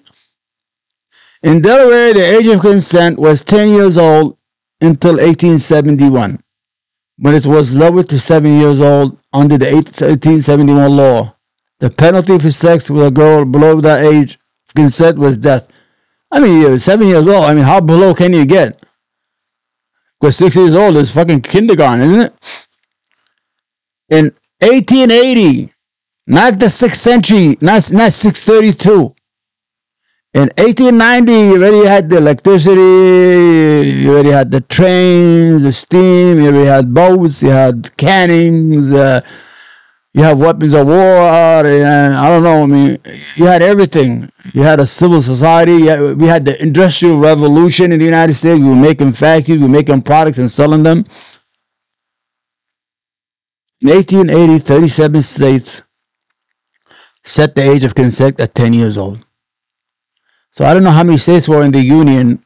In Delaware, the age of consent was 10 years old until 1871, when it was lowered to 7 years old under the 1871 law. The penalty for sex with a girl below that age of consent was death. I mean, you're 7 years old. I mean, how below can you get? Because 6 years old is fucking kindergarten, isn't it? In 1880, not the 6th century, not, not 632. In 1890, you already had the electricity, you already had the trains, the steam, you already had boats, you had cannons, uh, you have weapons of war. Uh, I don't know. I mean, you had everything. You had a civil society. Had- we had the industrial revolution in the United States. We were making factories, we were making products and selling them. In 1880, 37 states set the age of consent at 10 years old. So I don't know how many states were in the union.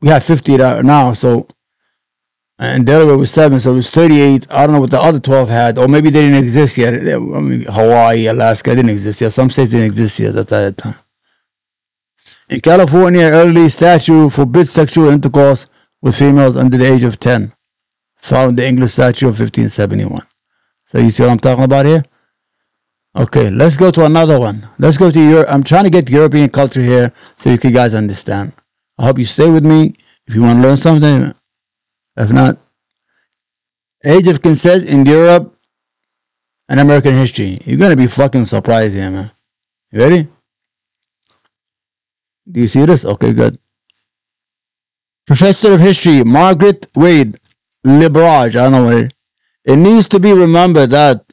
We have 50 now, so and Delaware was seven, so it was 38. I don't know what the other 12 had, or maybe they didn't exist yet. I mean, Hawaii, Alaska didn't exist yet. Some states didn't exist yet at that time. In California, early statute forbids sexual intercourse with females under the age of 10, found the English statute of 1571. So you see what I'm talking about here? Okay, let's go to another one. Let's go to Europe. I'm trying to get European culture here so you guys understand. I hope you stay with me if you want to learn something. If not, age of consent in Europe and American history. You're gonna be fucking surprised here, man. You ready? Do you see this? Okay, good. Professor of History Margaret Wade Labarge. I don't know what it, needs to be remembered that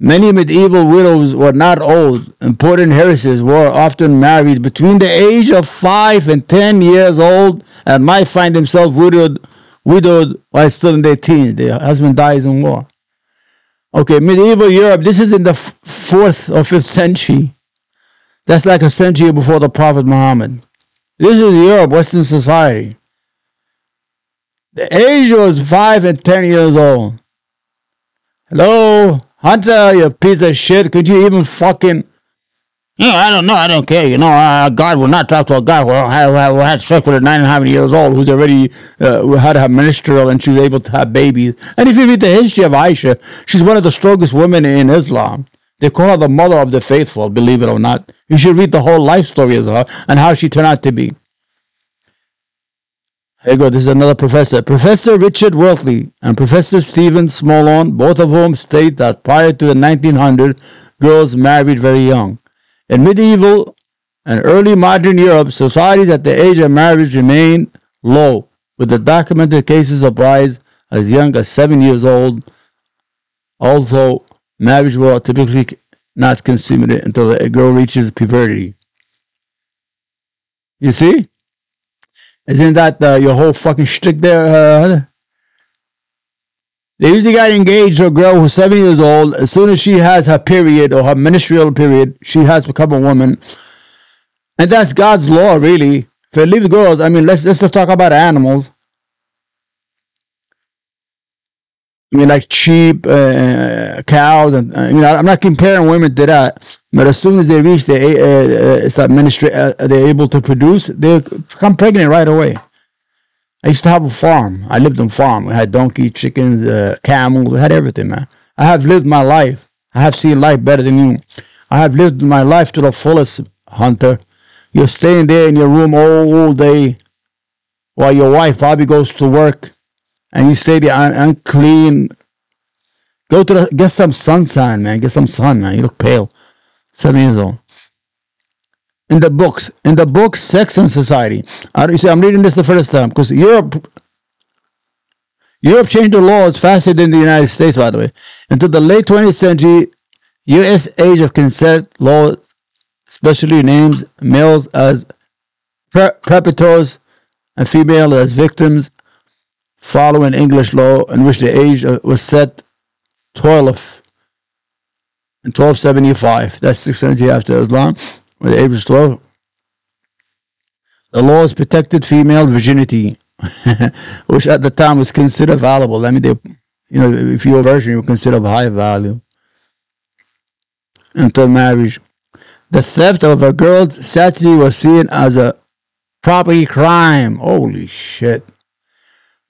many medieval widows were not old. Important heiresses were often married between the age of five and ten years old and might find themselves widowed, widowed while still in their teens. Their husband dies in war. Okay, medieval Europe. This is in the fourth or fifth century. That's like a century before the Prophet Muhammad. This is Europe, Western society. The age was five and ten years old. Hello, Hunter, you piece of shit. Could you even fucking know, I don't know. I don't care. You know, uh, God will not talk to a guy who had, who had sex with a nine and a half years old who's already uh, had her ministerial and she was able to have babies. And if you read the history of Aisha, she's one of the strongest women in Islam. They call her the mother of the faithful, believe it or not. You should read the whole life story of her and how she turned out to be. Here you go. This is another professor. Professor Richard Wortley and Professor Stephen Smallone, both of whom state that prior to the 1900, girls married very young. In medieval and early modern Europe, societies at the age of marriage remained low, with the documented cases of brides as young as seven years old. Although marriage was typically not consummated until a girl reaches puberty. You see? Isn't that uh, your whole fucking shtick there? Uh, they usually got engaged to a girl who's seven years old. As soon as she has her period or her ministerial period, she has become a woman. And that's God's law, really. If it leaves girls, I mean, let's let's just talk about animals. I mean, like sheep, uh, cows, and uh, you know, I'm not comparing women to that. But as soon as they reach the uh, uh, start ministry, uh, they're able to produce, they become pregnant right away. I used to have a farm. I lived on farm. We had donkey, chickens, uh, camels. We had everything, man. I have lived my life. I have seen life better than you. I have lived my life to the fullest, Hunter. You're staying there in your room all, all day while your wife probably goes to work and you stay there un- unclean. Go to the, get some sunshine, man. Get some sun, man. You look pale. Seven years old in the books, in the book Sex and Society. I, you see, I'm reading this the first time because Europe, Europe changed the laws faster than the United States, by the way. Until the late 20th century, U.S. age of consent laws especially names males as perpetrators and females as victims, following English law in which the age was set 12 in 1275. That's 600 years after Islam with age was 12. The laws protected female virginity, which at the time was considered valuable. I mean, they, you know, if you're a virgin, you consider of high value until marriage. The theft of a girl's chastity was seen as a property crime. Holy shit.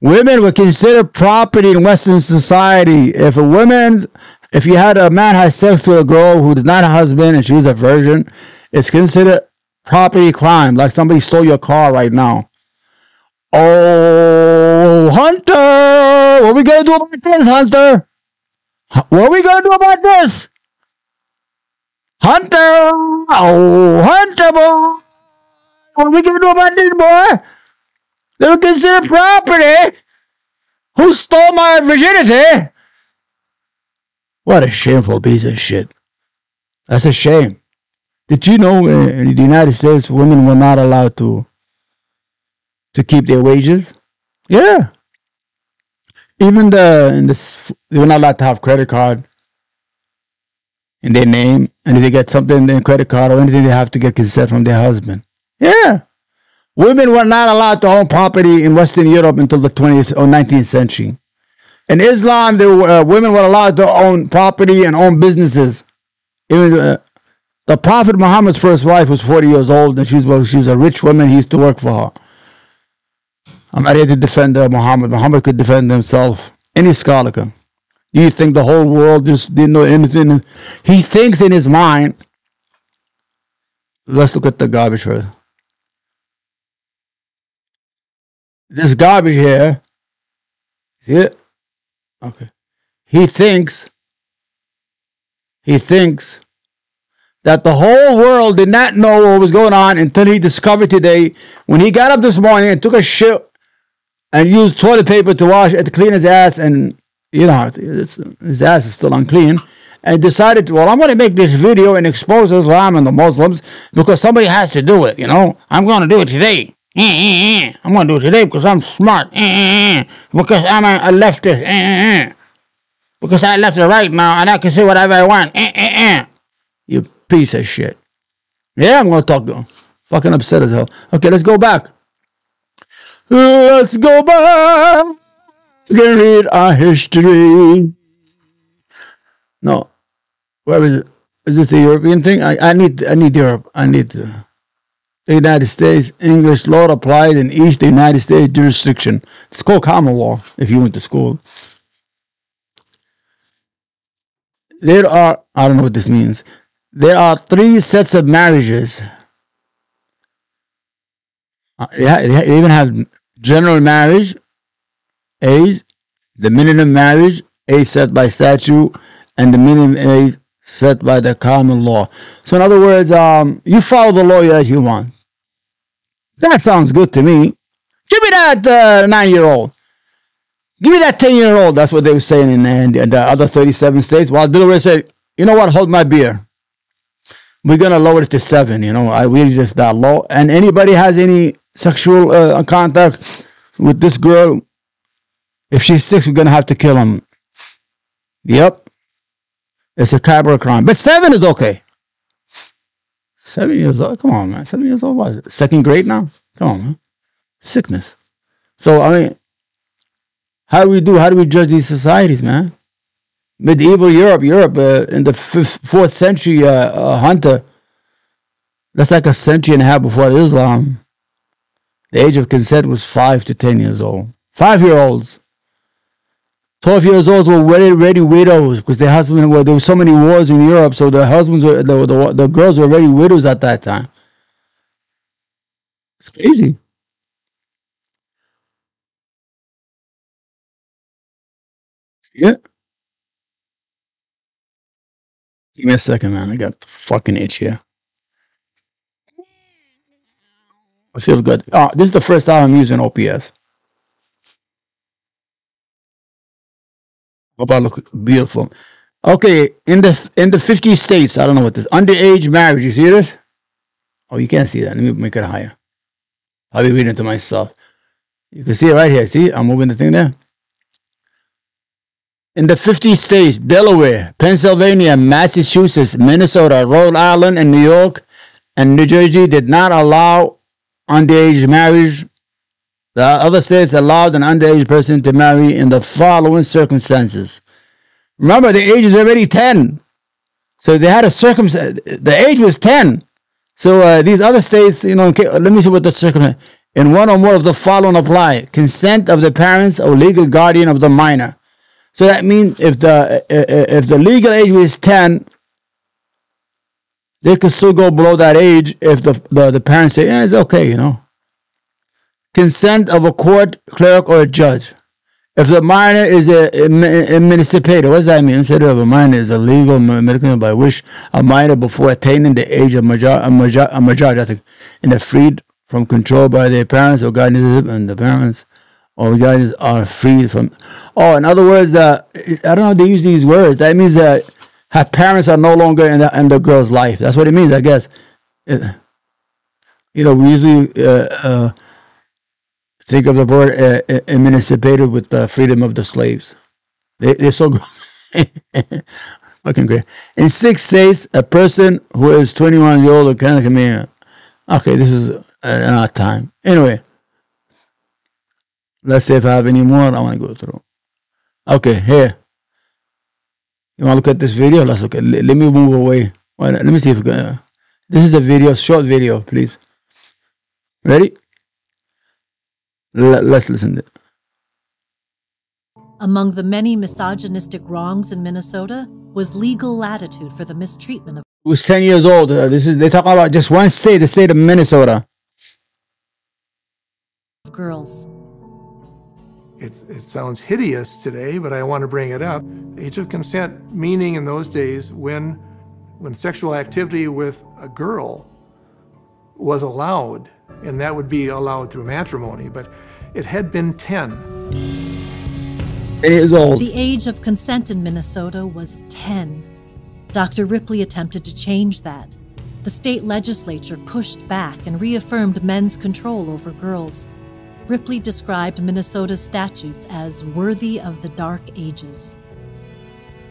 Women were considered property in Western society. If a woman, if you had a man had sex with a girl who was not a husband and she was a virgin, it's considered property crime, like somebody stole your car right now. Oh, Hunter, what are we gonna do about this, Hunter? What are we gonna do about this? Hunter, oh, Hunter, boy. What are we gonna do about this, boy? They were considered property. Who stole my virginity? What a shameful piece of shit. That's a shame. Did you know uh, in the United States women were not allowed to to keep their wages? Yeah. Even the in this they were not allowed to have credit card in their name, and if they get something in their credit card or anything, they have to get consent from their husband. Yeah. Women were not allowed to own property in Western Europe until the 20th or 19th century. In Islam, were, uh, women were allowed to own property and own businesses. Even uh, the Prophet Muhammad's first wife was 40 years old and she was, she was a rich woman. He used to work for her. I'm not here to defend uh, Muhammad. Muhammad could defend himself. Any scholar can. Do you think the whole world just didn't know anything? He thinks in his mind. Let's look at the garbage first. This garbage here. See it? Okay. He thinks. He thinks that the whole world did not know what was going on until he discovered today when he got up this morning and took a shit and used toilet paper to wash to clean his ass and you know his ass is still unclean and decided well i'm going to make this video and expose islam and the muslims because somebody has to do it you know i'm going to do it today Eh, eh, eh. i'm going to do it today because i'm smart. Because i'm a, leftist. Because i left the right now and i can say whatever i want. You piece of shit. Yeah i'm going to talk to fucking upset as hell. Okay let's go back. Let's go back. And read our history. No, where is it? Is this a European thing? I, I need I need Europe. I need the, the United States English law applied in each United States jurisdiction. It's called common law if you went to school. There are I don't know what this means. There are three sets of marriages. Uh, yeah, they even have general marriage age, the minimum marriage age set by statute, and the minimum age set by the common law. So, in other words, um, you follow the law as you want. That sounds good to me. Give me that uh, nine year old. Give me that 10 year old. That's what they were saying in, in, the other 37 states. While Delaware said, you know what, hold my beer. We're going to lower it to seven. You know, I we just that low. And anybody has any sexual uh, contact with this girl, if she's six, we're gonna have to kill him. Yep, it's a capital crime. But seven is okay. Seven years old. Come on, man. Seven years old. What? Second grade now. Come on, man. Sickness. So I mean, how do we do? How do we judge these societies, man? Medieval Europe, Europe uh, in the fifth, fourth century, uh, uh, Hunter. That's like a century and a half before Islam. The age of consent was five to ten years old. Five year olds. 12 years olds were already widows because their husbands were there were so many wars in Europe, so the husbands were the, the, the girls were already widows at that time. It's crazy. Yeah. Give me a second, man. I got the fucking itch here. I feel good. This is the first time I'm using OBS. I look beautiful. Okay, in the in the 50 states, I don't know what this underage marriage. You see this? Oh, you can't see that. Let me make it higher. I'll be reading to myself. You can see it right here. See, I'm moving the thing there. In the 50 states, Delaware, Pennsylvania, Massachusetts, Minnesota, Rhode Island, and New York, and New Jersey did not allow underage marriage. The other states allowed an underage person to marry in the following circumstances. Remember, the age is already 10. So they had a circumstance, the age was 10. So uh, these other states, you know, let me see what the circumstance. In one or more of the following apply: consent of the parents or legal guardian of the minor. So that means if the if the legal age was 10, they could still go below that age if the, the, the parents say, yeah, it's okay, you know. Consent of a court clerk or a judge. If the minor is a, emancipated, what does that mean? Instead of a minor is a legal medical by which a minor before attaining the age of major, a, major, a majority, I think, and freed from control by their parents or guardians, and the parents or guardians are freed from. Oh, in other words, uh, I don't know. They use these words. That means that her parents are no longer in the, in the girl's life. That's what it means, I guess. It, you know, we usually uh, uh, think of the word uh, emancipated with the freedom of the slaves. They, they're so good. fucking great. In six states, a person who is 21 years old can come in. Okay, this is enough time. Anyway, let's see if I have any more I want to go through. Okay, here. You want to look at this video? Let's look at Let, let me move away. let me see if. Uh, this is a video, short video, please. Ready? L let's listen to it.
Among the many misogynistic wrongs in Minnesota was legal latitude for the mistreatment of
was 10 years old. Uh, this is they talk about just one state, the state of Minnesota.
girls.
It, it sounds hideous today, but I want to bring it up. Age of consent, meaning in those days when, when sexual activity with a girl was allowed, and that would be allowed through matrimony, but it had been 10.
10 years old.
The age of consent in Minnesota was 10. Dr. Ripley attempted to change that. The state legislature pushed back and reaffirmed men's control over girls. Ripley described Minnesota's statutes as worthy of the dark ages.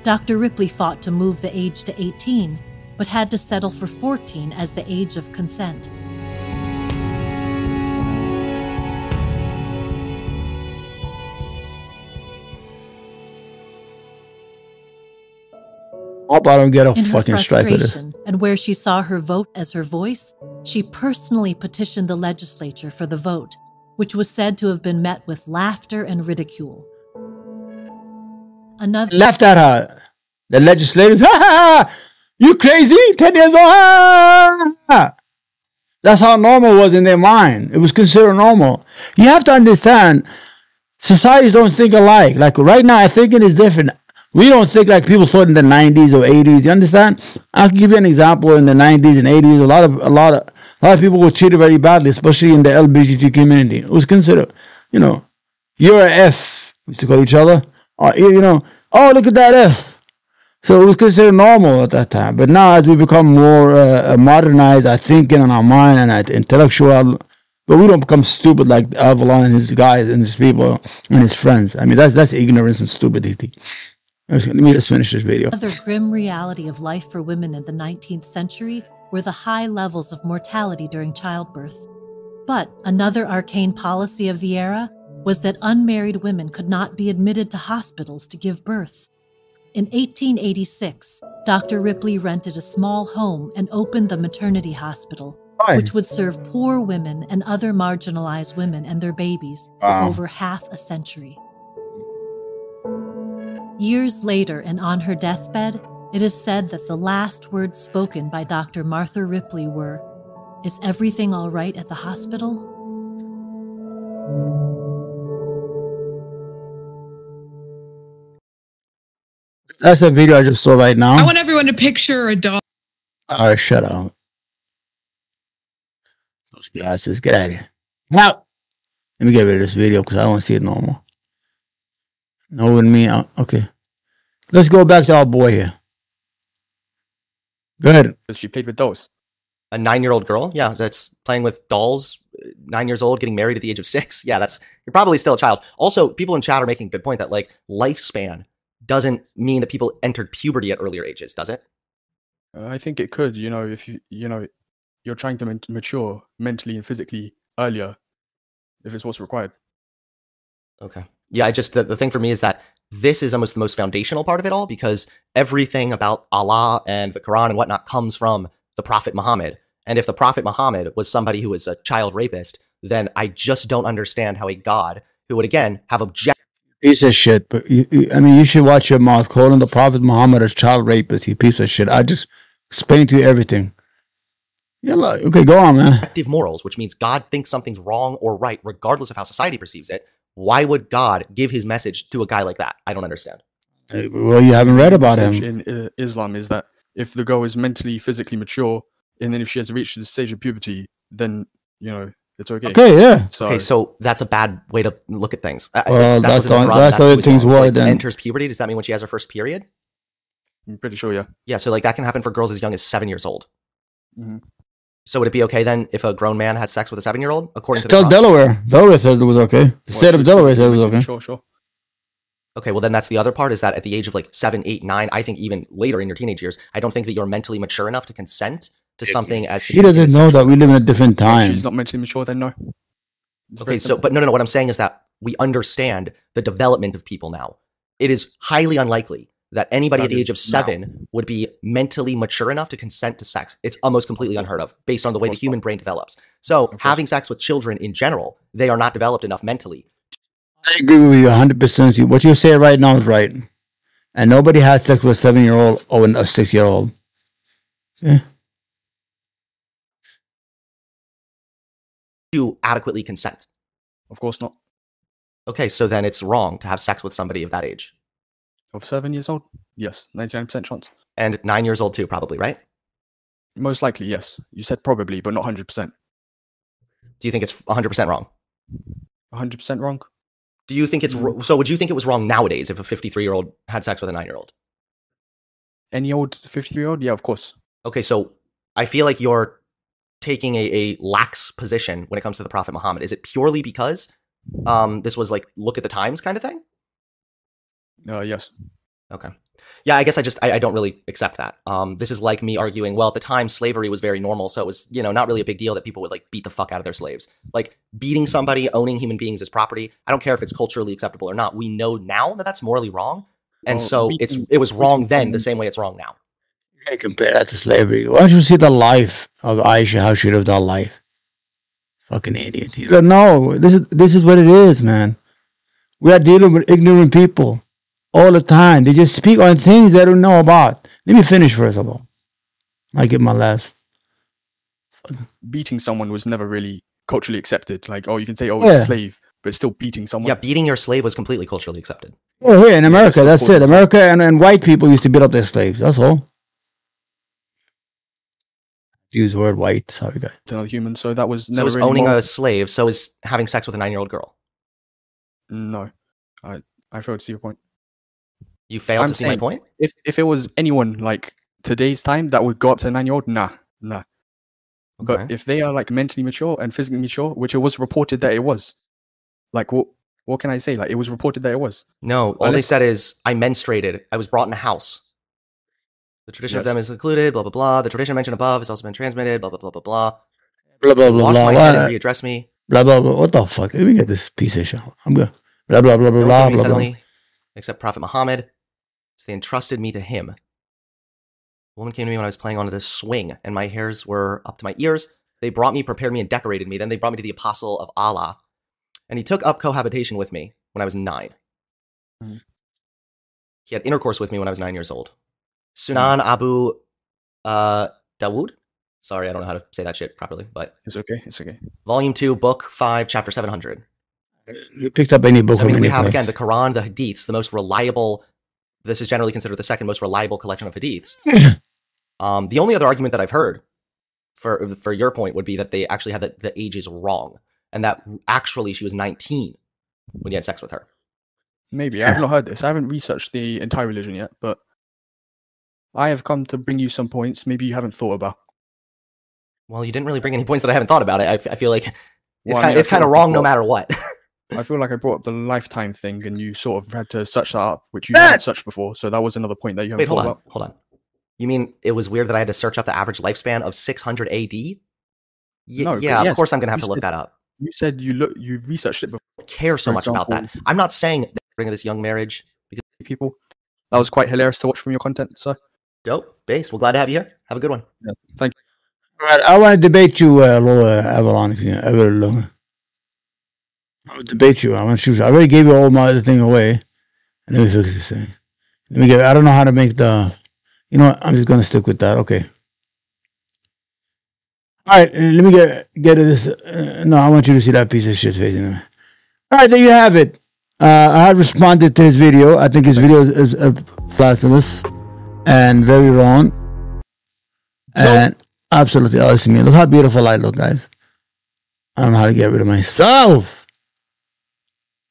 Dr. Ripley fought to move the age to 18, but had to settle for 14 as the age of consent.
Hope I don't get a
In her
fucking strike with this.
and where she saw her vote as her voice, she personally petitioned the legislature for the vote, which was said to have been met with laughter and ridicule. Another
Left at her. The legislators, ha ha! ha! You crazy? 10 years old? Ha, ha, ha. That's how normal was in their mind. It was considered normal. You have to understand, societies don't think alike. Like right now, thinking is different. We don't think like people thought in the 90s or 80s. You understand? I'll give you an example. In the 90s and 80s, a lot of a lot of a lot of people were treated very badly, especially in the LGBT community. It was considered, you know, you're an F. We used to call each other. Or, you know, oh look at that F. So it was considered normal at that time. But now, as we become more uh, modernized, our thinking and our mind and our intellectual, but we don't become stupid like Avalon and his guys and his people and his friends. I mean, that's that's ignorance and stupidity. Let me just finish this video.
Another grim reality of life for women in the 19th century were the high levels of mortality during childbirth. But another arcane policy of the era was that unmarried women could not be admitted to hospitals to give birth. In 1886, Dr. Ripley rented a small home and opened the maternity hospital, which would serve poor women and other marginalized women and their babies for over half a century. Years later, and on her deathbed, it is said that the last words spoken by Dr. Martha Ripley were, Is everything all right at the hospital?
That's the video I just saw right now.
I want everyone to picture a dog.
All right, shut up. Those glasses, get out of here. Out. Let me get rid of this video because I don't see it no more. No, with me. uh, Okay. Let's go back to our boy here. Go ahead.
She played with dolls.
A nine-year-old girl, yeah, that's playing with dolls, nine years old, getting married at the age of six. Yeah, that's you're probably still a child. Also, people in chat are making a good point that like lifespan doesn't mean that people entered puberty at earlier ages, does it?
Uh, I think it could, you know, if you, you know, you're trying to ment- mature mentally and physically earlier, if it's what's required.
Okay. Yeah, I just the, the thing for me is that this is almost the most foundational part of it all because everything about Allah and the Quran and whatnot comes from the Prophet Muhammad. And if the Prophet Muhammad was somebody who was a child rapist, then I just don't understand how a God who would again have object
Piece of shit. But you, you, I mean, you should watch your mouth calling the Prophet Muhammad a child rapist. You piece of shit. I just explained to you everything. Yeah, okay, go on, man.
morals, which means God thinks something's wrong or right, regardless of how society perceives it. Why would God give his message to a guy like that? I don't understand.
Uh, Well, you haven't read about
message
him.
in uh, Islam is that if the girl is mentally, physically mature, and then if she has reached the stage of puberty, then you know it's okay.
Okay, yeah.
So,
Okay, so that's a bad way to look at things. I- I-
Well,
if that
that's
was
the-
Quran,
that's the way things
wrong. Like,
then.
Enters puberty. Does that mean when she has her first period?
I'm pretty sure, yeah.
Yeah, so like that can happen for girls as young as seven years old.
Mhm.
So would it be okay then if a grown man had sex with a seven year old? According to the
Tell
Quran?
Delaware. Delaware said it was okay. The state of Delaware said it was okay.
Sure, sure.
Okay, well then that's the other part is that at the age of like seven, eight, nine, I think even later in your teenage years, I don't think that you're mentally mature enough to consent to something as
She doesn't know that we live in a different time.
she's not mentally mature, then no. It's
Okay, so
simple.
but no, no, no. What I'm saying is that we understand the development of people now. It is highly unlikely that anybody
That
at the age of
now.
seven would be mentally mature enough to consent to sex. It's almost completely unheard of based on the way the human brain develops. So having sex with children in general, they are not developed enough mentally.
I agree with you 100%. What you say right now is right. And nobody had sex with a seven year old or a six year old. Yeah.
You adequately consent.
Of course not.
Okay, so then it's wrong to have sex with somebody of that age.
Of seven years old? Yes, 99% chance.
And nine years old too, probably, right?
Most likely, yes. You said probably, but not 100%.
Do you think it's 100% wrong?
100% wrong?
Do you think it's so? Would you think it was wrong nowadays if a 53 year old had sex with a nine year old?
Any old 53 year old? Yeah, of course.
Okay, so I feel like you're taking a, a lax position when it comes to the Prophet Muhammad. Is it purely because um, this was like look at the times kind of thing?
Uh, yes.
Okay. Yeah, I guess I just I, I don't really accept that. Um, this is like me arguing. Well, at the time, slavery was very normal, so it was you know not really a big deal that people would like beat the fuck out of their slaves. Like beating somebody, owning human beings as property. I don't care if it's culturally acceptable or not. We know now that that's morally wrong, and
Well,
so it's it was wrong then, the same way it's wrong now.
You can't compare that to slavery. Why don't you see the life of Aisha, how she lived her life? Fucking idiot. He no, this is this is what it is, man. We are dealing with ignorant people all the time. They just speak on things they don't know about. Let me finish first of all. I get my last.
Beating someone was never really culturally accepted. Like, oh, you can say, oh,
Yeah.
it's slave, but still beating someone.
Yeah, beating your slave was completely culturally accepted.
Oh, here in America,
that's
that's it. America and, and white people used to beat up their slaves. That's all. Use the word white. Sorry, guys.
to another human. So that was never
is
really
owning
moral.
a slave. So is having sex with a nine year old girl.
No, I I failed to see your point.
You failed
I'm
to see my point.
If if it was anyone like today's time that would go up to a nine year old, nah, nah. But if they are like mentally mature and physically mature, which it was reported that it was, like what what can I say? Like it was reported that it was.
No, all they said is I menstruated. I was brought in a house. The tradition of them is included. Blah blah blah. The tradition mentioned above has also been transmitted. Blah blah blah blah blah.
Blah blah blah
Wash
blah.
my head and readdress me.
Blah blah blah. What the fuck? Let me get this piece of shit. I'm good. Blah blah blah blah
No
blah
one gave
blah. blah.
suddenly, except Prophet Muhammad. So they entrusted me to him. A woman came to me when I was playing on this swing, and my hairs were up to my ears. They brought me, prepared me, and decorated me. Then they brought me to the apostle of Allah, and he took up cohabitation with me when I was 9
Mhm.
He had intercourse with me when I was nine years old. Sunan Abu uh, Dawood. Sorry, I don't know how to say that shit properly, but
It's okay. It's okay.
volume two, book five, chapter 700.
You picked up any book
So, I mean, we have
place.
again the Quran, the Hadiths, the most reliable. This is generally considered the second most reliable collection of Hadiths. um, the only other argument that I've heard for for your point would be that they actually had the, the ages wrong, and that actually she was 19 when you had sex with her.
Maybe I've not heard this. I haven't researched the entire religion yet, but I have come to bring you some points. Maybe you haven't thought about.
Well, you didn't really bring any points that I haven't thought about it. I, f- I feel like it's
Well, I
kind
mean, I
it's kind of wrong no matter what.
I feel like I brought up the lifetime thing, and you sort of had to search that up, which you
That-
haven't searched before. So that was another point that you haven't
Wait, hold on,
about.
hold on. You mean it was weird that I had to search up the average lifespan of 600 AD? Y-
No, but
yeah, of
yes,
course I'm gonna have to look
said-
that up.
You said you look, you researched it before.
care so
For
much about that. I'm not saying that bring this young marriage.
because People, that was quite hilarious to watch from your content. So
Dope, base. We're glad to have you here. Have a good one.
thank you.
All right, I want to debate you, uh, Laura Avalon, if you ever look. I'll debate you. I want to shoot you. I already gave you all my other thing away. Let me fix this thing. Let me get. I don't know how to make the. You know what? I'm just gonna stick with that. Okay. All right. Let me get get this. Uh, no, I want you to see that piece of shit face anyway. All right, there you have it. Uh, I had responded to his video. I think his video is, is uh, blasphemous and very wrong. And absolutely awesome. Look how beautiful I look, guys. I don't know how to get rid of myself.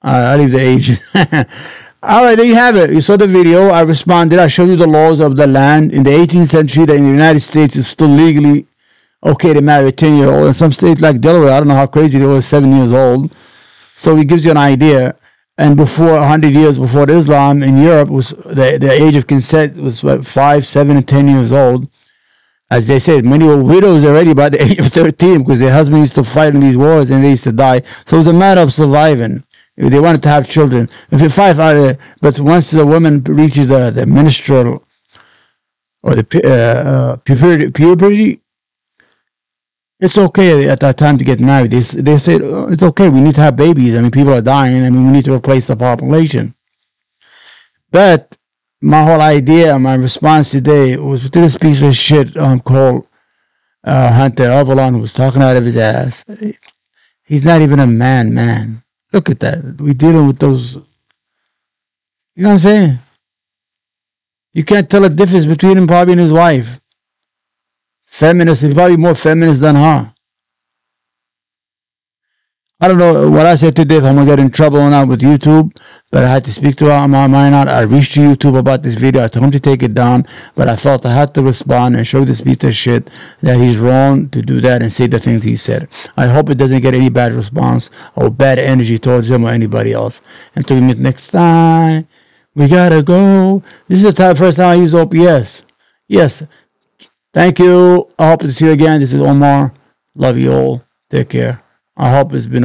All right, I'll leave the age. All right, there you have it. You saw the video. I responded. I showed you the laws of the land in the 18th century. That in the United States is still legally okay to marry a 10 year old. In some states like Delaware, I don't know how crazy they were, seven years old. So it gives you an idea. And before 100 years before Islam in Europe was the, the age of consent was what, five, seven, and 10 years old as they said, many were widows already by the age of 13 because their husband used to fight in these wars and they used to die. So it was a matter of surviving. They wanted to have children. If you fight out there, but once the woman reaches the, the menstrual or the uh, uh, puberty, puberty, it's okay at that time to get married. They, they said oh, it's okay. We need to have babies. I mean, people are dying. I mean, we need to replace the population. But my whole idea, my response today was to this piece of shit um, called uh, Hunter Avalon, who was talking out of his ass. He's not even a man, man. Look at that. We dealing with those. You know what I'm saying? You can't tell the difference between him probably and his wife. Feminist, he's probably more feminist than her. I don't know what I said today if I'm gonna get in trouble or not with YouTube, but I had to speak to my mind out. I reached to YouTube about this video. I told him to take it down, but I felt I had to respond and show this piece of shit that he's wrong to do that and say the things he said. I hope it doesn't get any bad response or bad energy towards him or anybody else. Until we meet next time, we gotta go. This is the time, first time I use OBS. Yes. Thank you. I hope to see you again. This is Omar. Love you all. Take care. I hope it's been